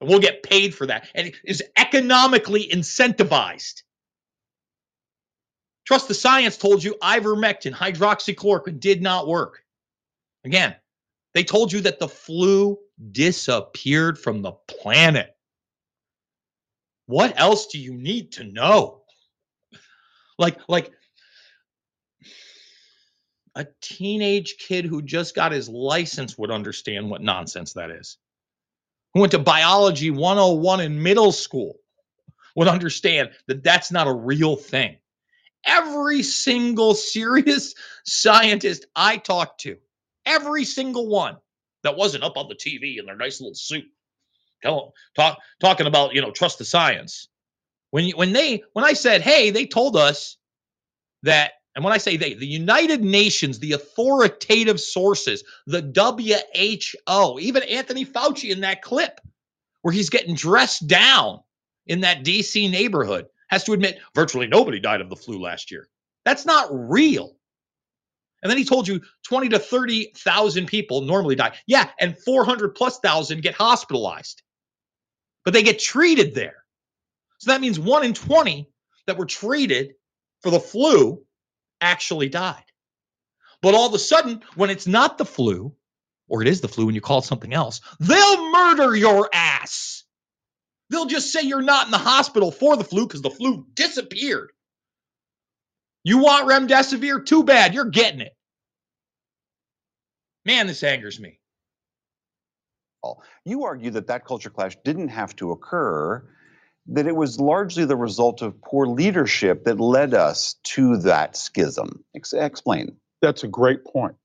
And we'll get paid for that. And it is economically incentivized. Trust the science told you ivermectin, hydroxychloroquine did not work. Again, they told you that the flu disappeared from the planet. What else do you need to know? Like, like a teenage kid who just got his license would understand what nonsense that is. Who went to biology 101 in middle school would understand that that's not a real thing. Every single serious scientist I talked to, every single one that wasn't up on the TV in their nice little suit, tell, talk, talking about you know trust the science. When you, when they when I said, hey, they told us that, and when I say they, the United Nations, the authoritative sources, the WHO, even Anthony Fauci in that clip where he's getting dressed down in that DC neighborhood has to admit virtually nobody died of the flu last year. That's not real. And then he told you 20 to 30,000 people normally die. Yeah, and 400 plus thousand get hospitalized. But they get treated there. So that means 1 in 20 that were treated for the flu actually died. But all of a sudden, when it's not the flu, or it is the flu and you call it something else, they'll murder your ass. They'll just say you're not in the hospital for the flu because the flu disappeared. You want remdesivir? Too bad. You're getting it. Man, this angers me. You argue that that culture clash didn't have to occur, that it was largely the result of poor leadership that led us to that schism. Ex- explain. That's a great point.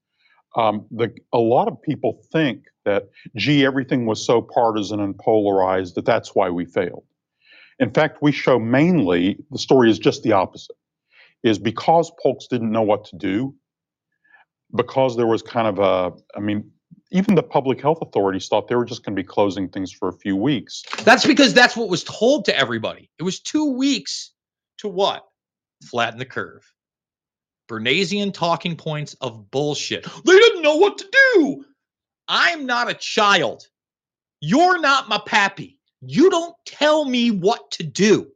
Um, the, a lot of people think that, gee, everything was so partisan and polarized that that's why we failed. In fact, we show mainly the story is just the opposite. Is because folks didn't know what to do, because there was kind of a, I mean, even the public health authorities thought they were just going to be closing things for a few weeks. That's because that's what was told to everybody. It was two weeks to what? Flatten the curve. Bernaysian talking points of bullshit. They didn't know what to do. I'm not a child. You're not my pappy. You don't tell me what to do.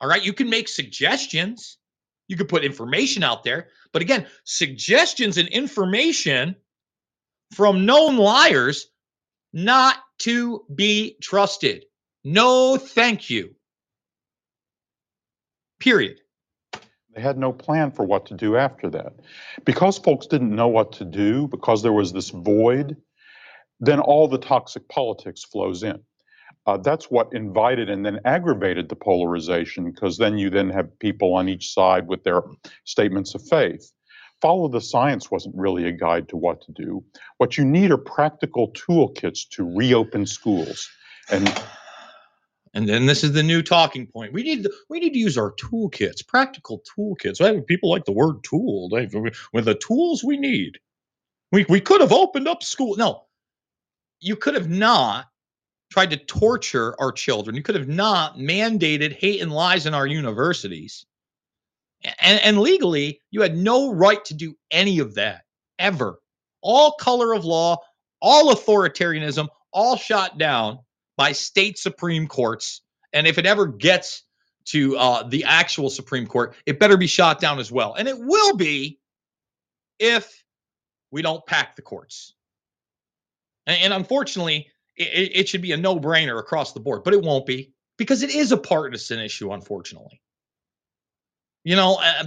All right. You can make suggestions, you can put information out there. But again, suggestions and information from known liars not to be trusted. No, thank you. Period. They had no plan for what to do after that. Because folks didn't know what to do, because there was this void, then all the toxic politics flows in. Uh, that's what invited and then aggravated the polarization, because then you then have people on each side with their statements of faith. Follow the science wasn't really a guide to what to do. What you need are practical toolkits to reopen schools. And And then this is the new talking point. We need we need to use our toolkits, practical toolkits. People like the word tool. They, with the tools we need, we we could have opened up school. No, you could have not tried to torture our children. You could have not mandated hate and lies in our universities. And, and legally, you had no right to do any of that ever. All color of law, all authoritarianism, all shot down by state supreme courts. And if it ever gets to uh, the actual Supreme Court, it better be shot down as well. And it will be if we don't pack the courts. And, and unfortunately, it, it should be a no brainer across the board, but it won't be because it is a partisan issue, unfortunately. You know, uh,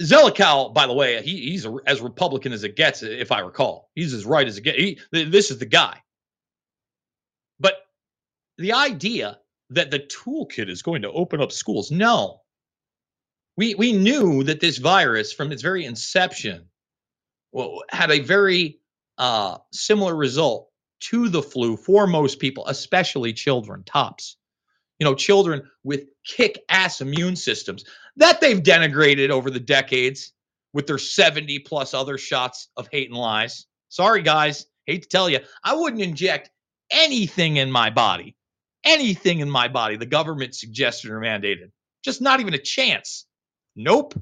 Zelikow, by the way, he, he's a, as Republican as it gets, if I recall. He's as right as it gets. He, this is the guy. But the idea that the toolkit is going to open up schools, no. We we knew that this virus, from its very inception, well, had a very uh, similar result to the flu for most people, especially children, tops. You know, children with kick ass immune systems that they've denigrated over the decades with their 70 plus other shots of hate and lies. Sorry, guys. Hate to tell you, I wouldn't inject anything in my body, anything in my body the government suggested or mandated. Just not even a chance. Nope.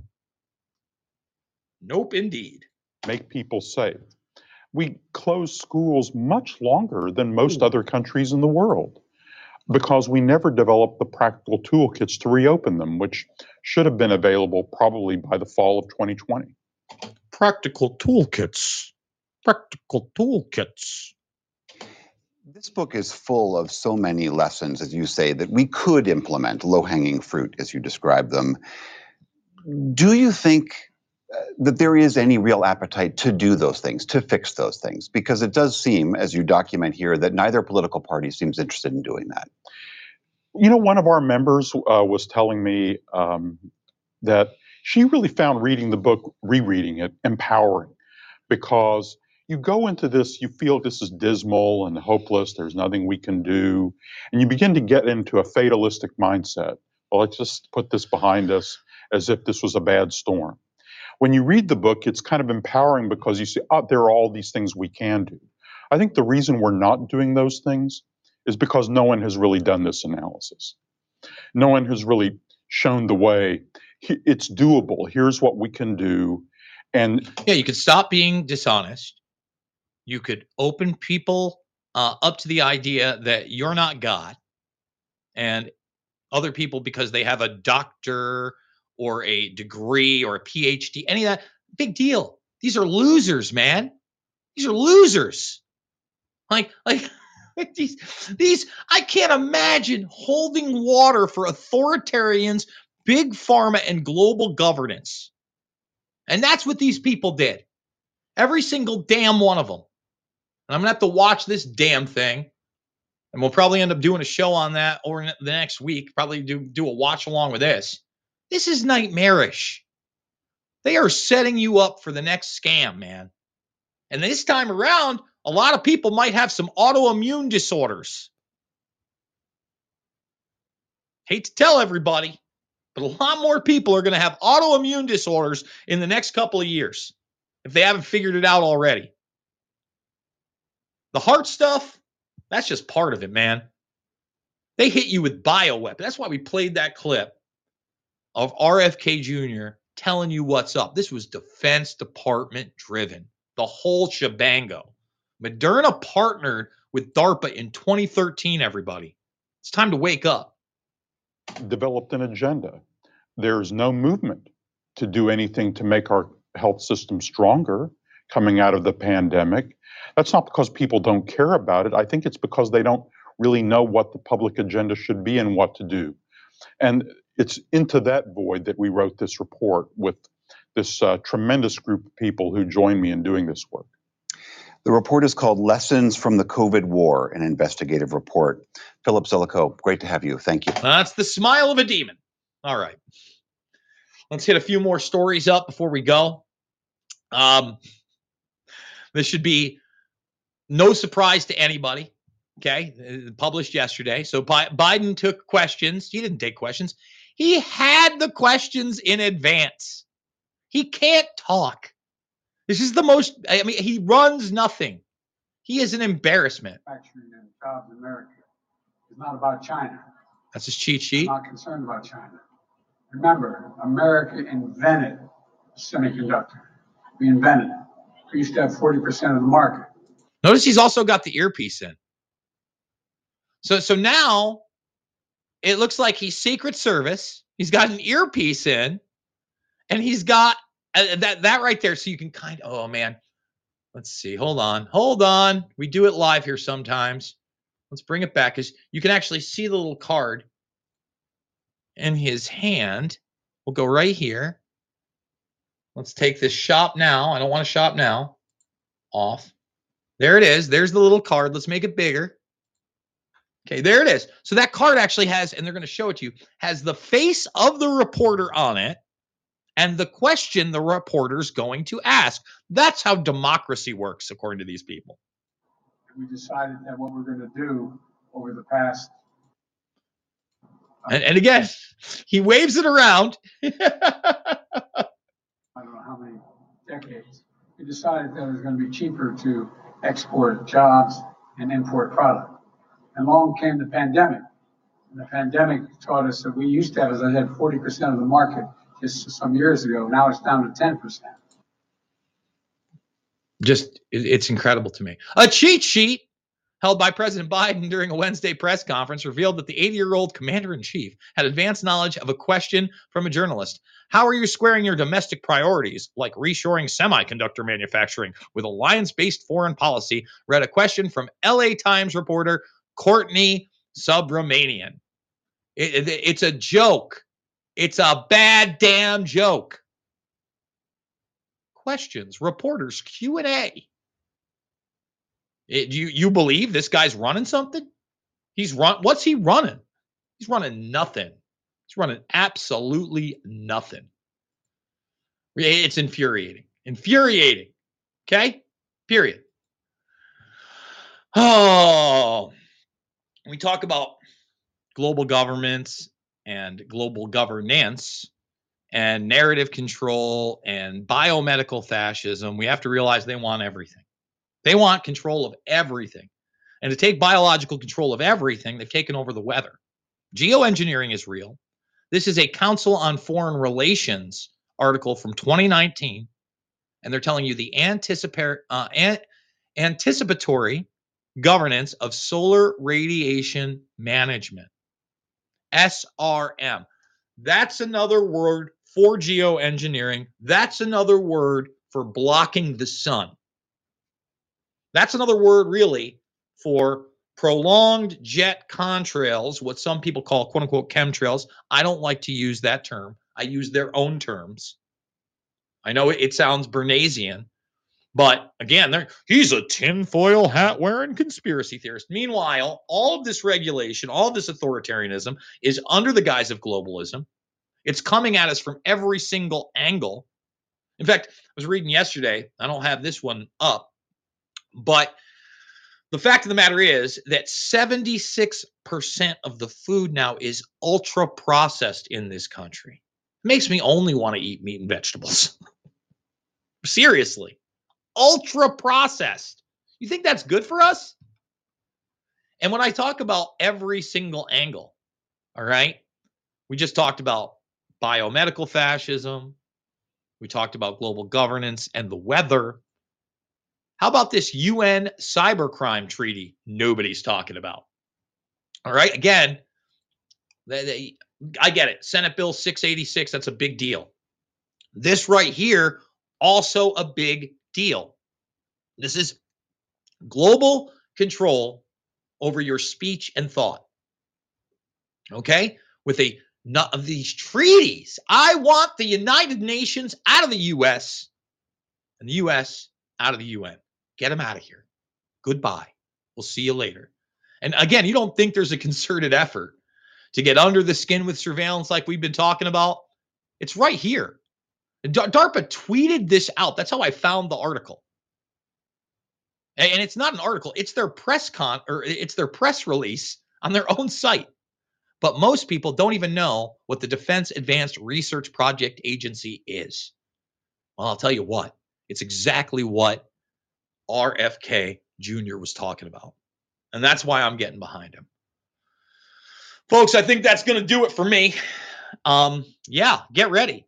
Nope, indeed. make people safe. We close schools much longer than most other countries in the world because we never developed the practical toolkits to reopen them, which should have been available probably by the fall of 2020. Practical toolkits. Practical toolkits. This book is full of so many lessons, as you say, that we could implement, low hanging fruit, as you describe them. Do you think that there is any real appetite to do those things, to fix those things? Because it does seem, as you document here, that neither political party seems interested in doing that. You know, one of our members uh, was telling me um, that she really found reading the book, rereading it, empowering because you go into this, you feel this is dismal and hopeless, there's nothing we can do, and you begin to get into a fatalistic mindset. Well, let's just put this behind us as if this was a bad storm. When you read the book, it's kind of empowering because you see, oh, there are all these things we can do. I think the reason we're not doing those things is because no one has really done this analysis. No one has really shown the way. It's doable. Here's what we can do. And Yeah, you could stop being dishonest. You could open people uh, up to the idea that you're not God and other people because they have a doctor or a degree or a PhD, any of that. Big deal. These are losers, man. These are losers. Like, like these, these, I can't imagine holding water for authoritarians, big pharma, and global governance. And that's what these people did. Every single damn one of them. And I'm gonna have to watch this damn thing. And we'll probably end up doing a show on that over the next week. Probably do do a watch along with this. This is nightmarish. They are setting you up for the next scam, man. And this time around, a lot of people might have some autoimmune disorders. Hate to tell everybody, but a lot more people are going to have autoimmune disorders in the next couple of years if they haven't figured it out already. The heart stuff, that's just part of it, man. They hit you with bioweapon. That's why we played that clip of RFK Jr. telling you what's up. This was Defense Department driven, the whole shebango. Moderna partnered with DARPA in 2013, everybody. It's time to wake up. developed an agenda. There's no movement to do anything to make our health system stronger coming out of the pandemic. That's not because people don't care about it. I think it's because they don't really know what the public agenda should be and what to do. And it's into that void that we wrote this report with this uh, tremendous group of people who joined me in doing this work. The report is called Lessons from the COVID War, an investigative report. Philip Zelikow, great to have you. Thank you. That's the smile of a demon. All right. Let's hit a few more stories up before we go. Um, this should be no surprise to anybody. Okay. Published yesterday. So Bi- Biden took questions. He didn't take questions, he had the questions in advance. He can't talk. This is the most, I mean, he runs nothing. He is an embarrassment. manufacturing and jobs in America. It's not about China. That's his cheat I'm sheet. not concerned about China. Remember, America invented semiconductor. We invented it. We used to have 40% of the market. Notice he's also got the earpiece in. So so now it looks like he's Secret Service. He's got an earpiece in, and he's got uh, that that right there. So you can kind of oh man, let's see. Hold on, hold on. We do it live here sometimes. Let's bring it back because you can actually see the little card in his hand. We'll go right here. Let's take this shop now. I don't want to shop now. Off. There it is. There's the little card. Let's make it bigger. Okay, there it is. So that card actually has, and they're going to show it to you, has the face of the reporter on it and the question the reporter's going to ask. That's how democracy works, according to these people. We decided that what we're going to do over the past, And, and again, he waves it around. I don't know how many decades, we decided that it was going to be cheaper to export jobs and import product. And along came the pandemic. And the pandemic taught us that we used to have, as I said, 40% of the market just some years ago. Now it's down to 10%. Just, it's incredible to me. A cheat sheet held by President Biden during a Wednesday press conference revealed that the 80 year old commander in chief had advanced knowledge of a question from a journalist. How are you squaring your domestic priorities, like reshoring semiconductor manufacturing, with alliance based foreign policy? Read a question from LA Times reporter Courtney Subramanian. It- it- it's a joke. It's a bad damn joke. Questions, reporters, Q and A. Eh, it- you you believe this guy's running something? He's run. What's he running? He's running nothing. He's running absolutely nothing. It's infuriating. Infuriating. Okay. Period. Oh, we talk about global governments and global governance and narrative control and biomedical fascism. We have to realize they want everything. They want control of everything. And to take biological control of everything, they've taken over the weather. Geoengineering is real. This is a Council on Foreign Relations article from 2019. And they're telling you the anticipa- uh, an- anticipatory governance of solar radiation management. SRM. That's another word for geoengineering. That's another word for blocking the sun. That's another word, really, for prolonged jet contrails, what some people call quote unquote chemtrails. I don't like to use that term, I use their own terms. I know it, sounds Bernaysian, but again, he's a tinfoil hat wearing conspiracy theorist. Meanwhile, all of this regulation, all of this authoritarianism is under the guise of globalism. It's coming at us from every single angle. In fact, I was reading yesterday, I don't have this one up, but the fact of the matter is that 76% of the food now is ultra processed in this country. It makes me only want to eat meat and vegetables. Seriously, ultra processed. You think that's good for us? And when I talk about every single angle, all right, we just talked about biomedical fascism, we talked about global governance and the weather. How about this UN cybercrime treaty nobody's talking about? All right, again, they- they- I get it. Senate Bill 686, that's a big deal. This right here, also a big deal. This is global control over your speech and thought. Okay? With a none of these treaties. I want the United Nations out of the US and the US out of the UN. Get them out of here. Goodbye. We'll see you later. And again, you don't think there's a concerted effort to get under the skin with surveillance like we've been talking about? It's right here. DARPA tweeted this out. That's how I found the article. And it's not an article, it's their press con or it's their press release on their own site. But most people don't even know what the Defense Advanced Research Project Agency is. Well, I'll tell you what, it's exactly what RFK Jr. was talking about. And that's why I'm getting behind him. Folks, I think that's going to do it for me. Um, yeah, get ready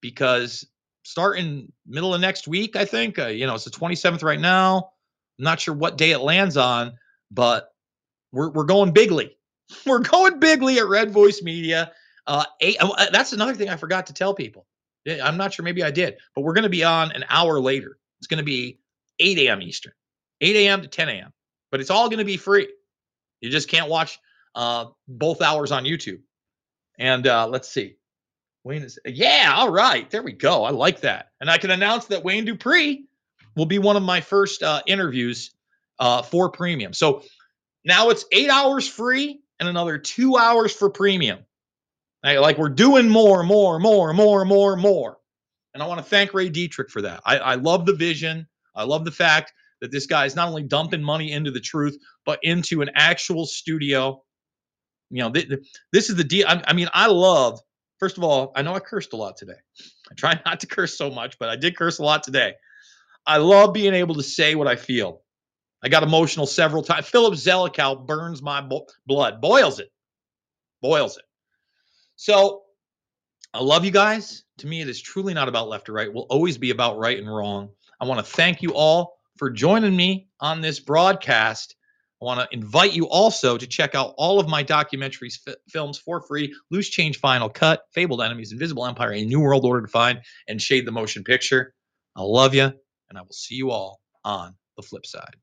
because starting middle of next week, I think, uh, you know, it's the 27th right now. I'm not sure what day it lands on, but we're, we're going bigly. We're going bigly at Red Voice Media. Uh, eight, uh, that's another thing I forgot to tell people. I'm not sure, maybe I did, but we're going to be on an hour later. It's going to be 8 a.m. Eastern, 8 a.m. to 10 a.m. But it's all going to be free. You just can't watch uh, both hours on YouTube. And uh, let's see. Wayne is, yeah, all right. There we go. I like that. And I can announce that Wayne Dupree will be one of my first uh, interviews uh, for premium. So now it's eight hours free and another two hours for premium. Like we're doing more, more, more, more, more, more. And I want to thank Ray Dietrich for that. I, I love the vision. I love the fact that this guy is not only dumping money into the truth, but into an actual studio. You know, th- th- this is the deal. I, I mean, I love, first of all, I know I cursed a lot today. I try not to curse so much, but I did curse a lot today. I love being able to say what I feel. I got emotional several times. Philip Zelikow burns my bo- blood, boils it, boils it. So I love you guys. To me, it is truly not about left or right. It will always be about right and wrong. I want to thank you all for joining me on this broadcast. I want to invite you also to check out all of my documentaries, f- films for free Loose Change Final Cut, Fabled Enemies, Invisible Empire, A New World Order Defined, and Shade the Motion Picture. I love you, and I will see you all on the flip side.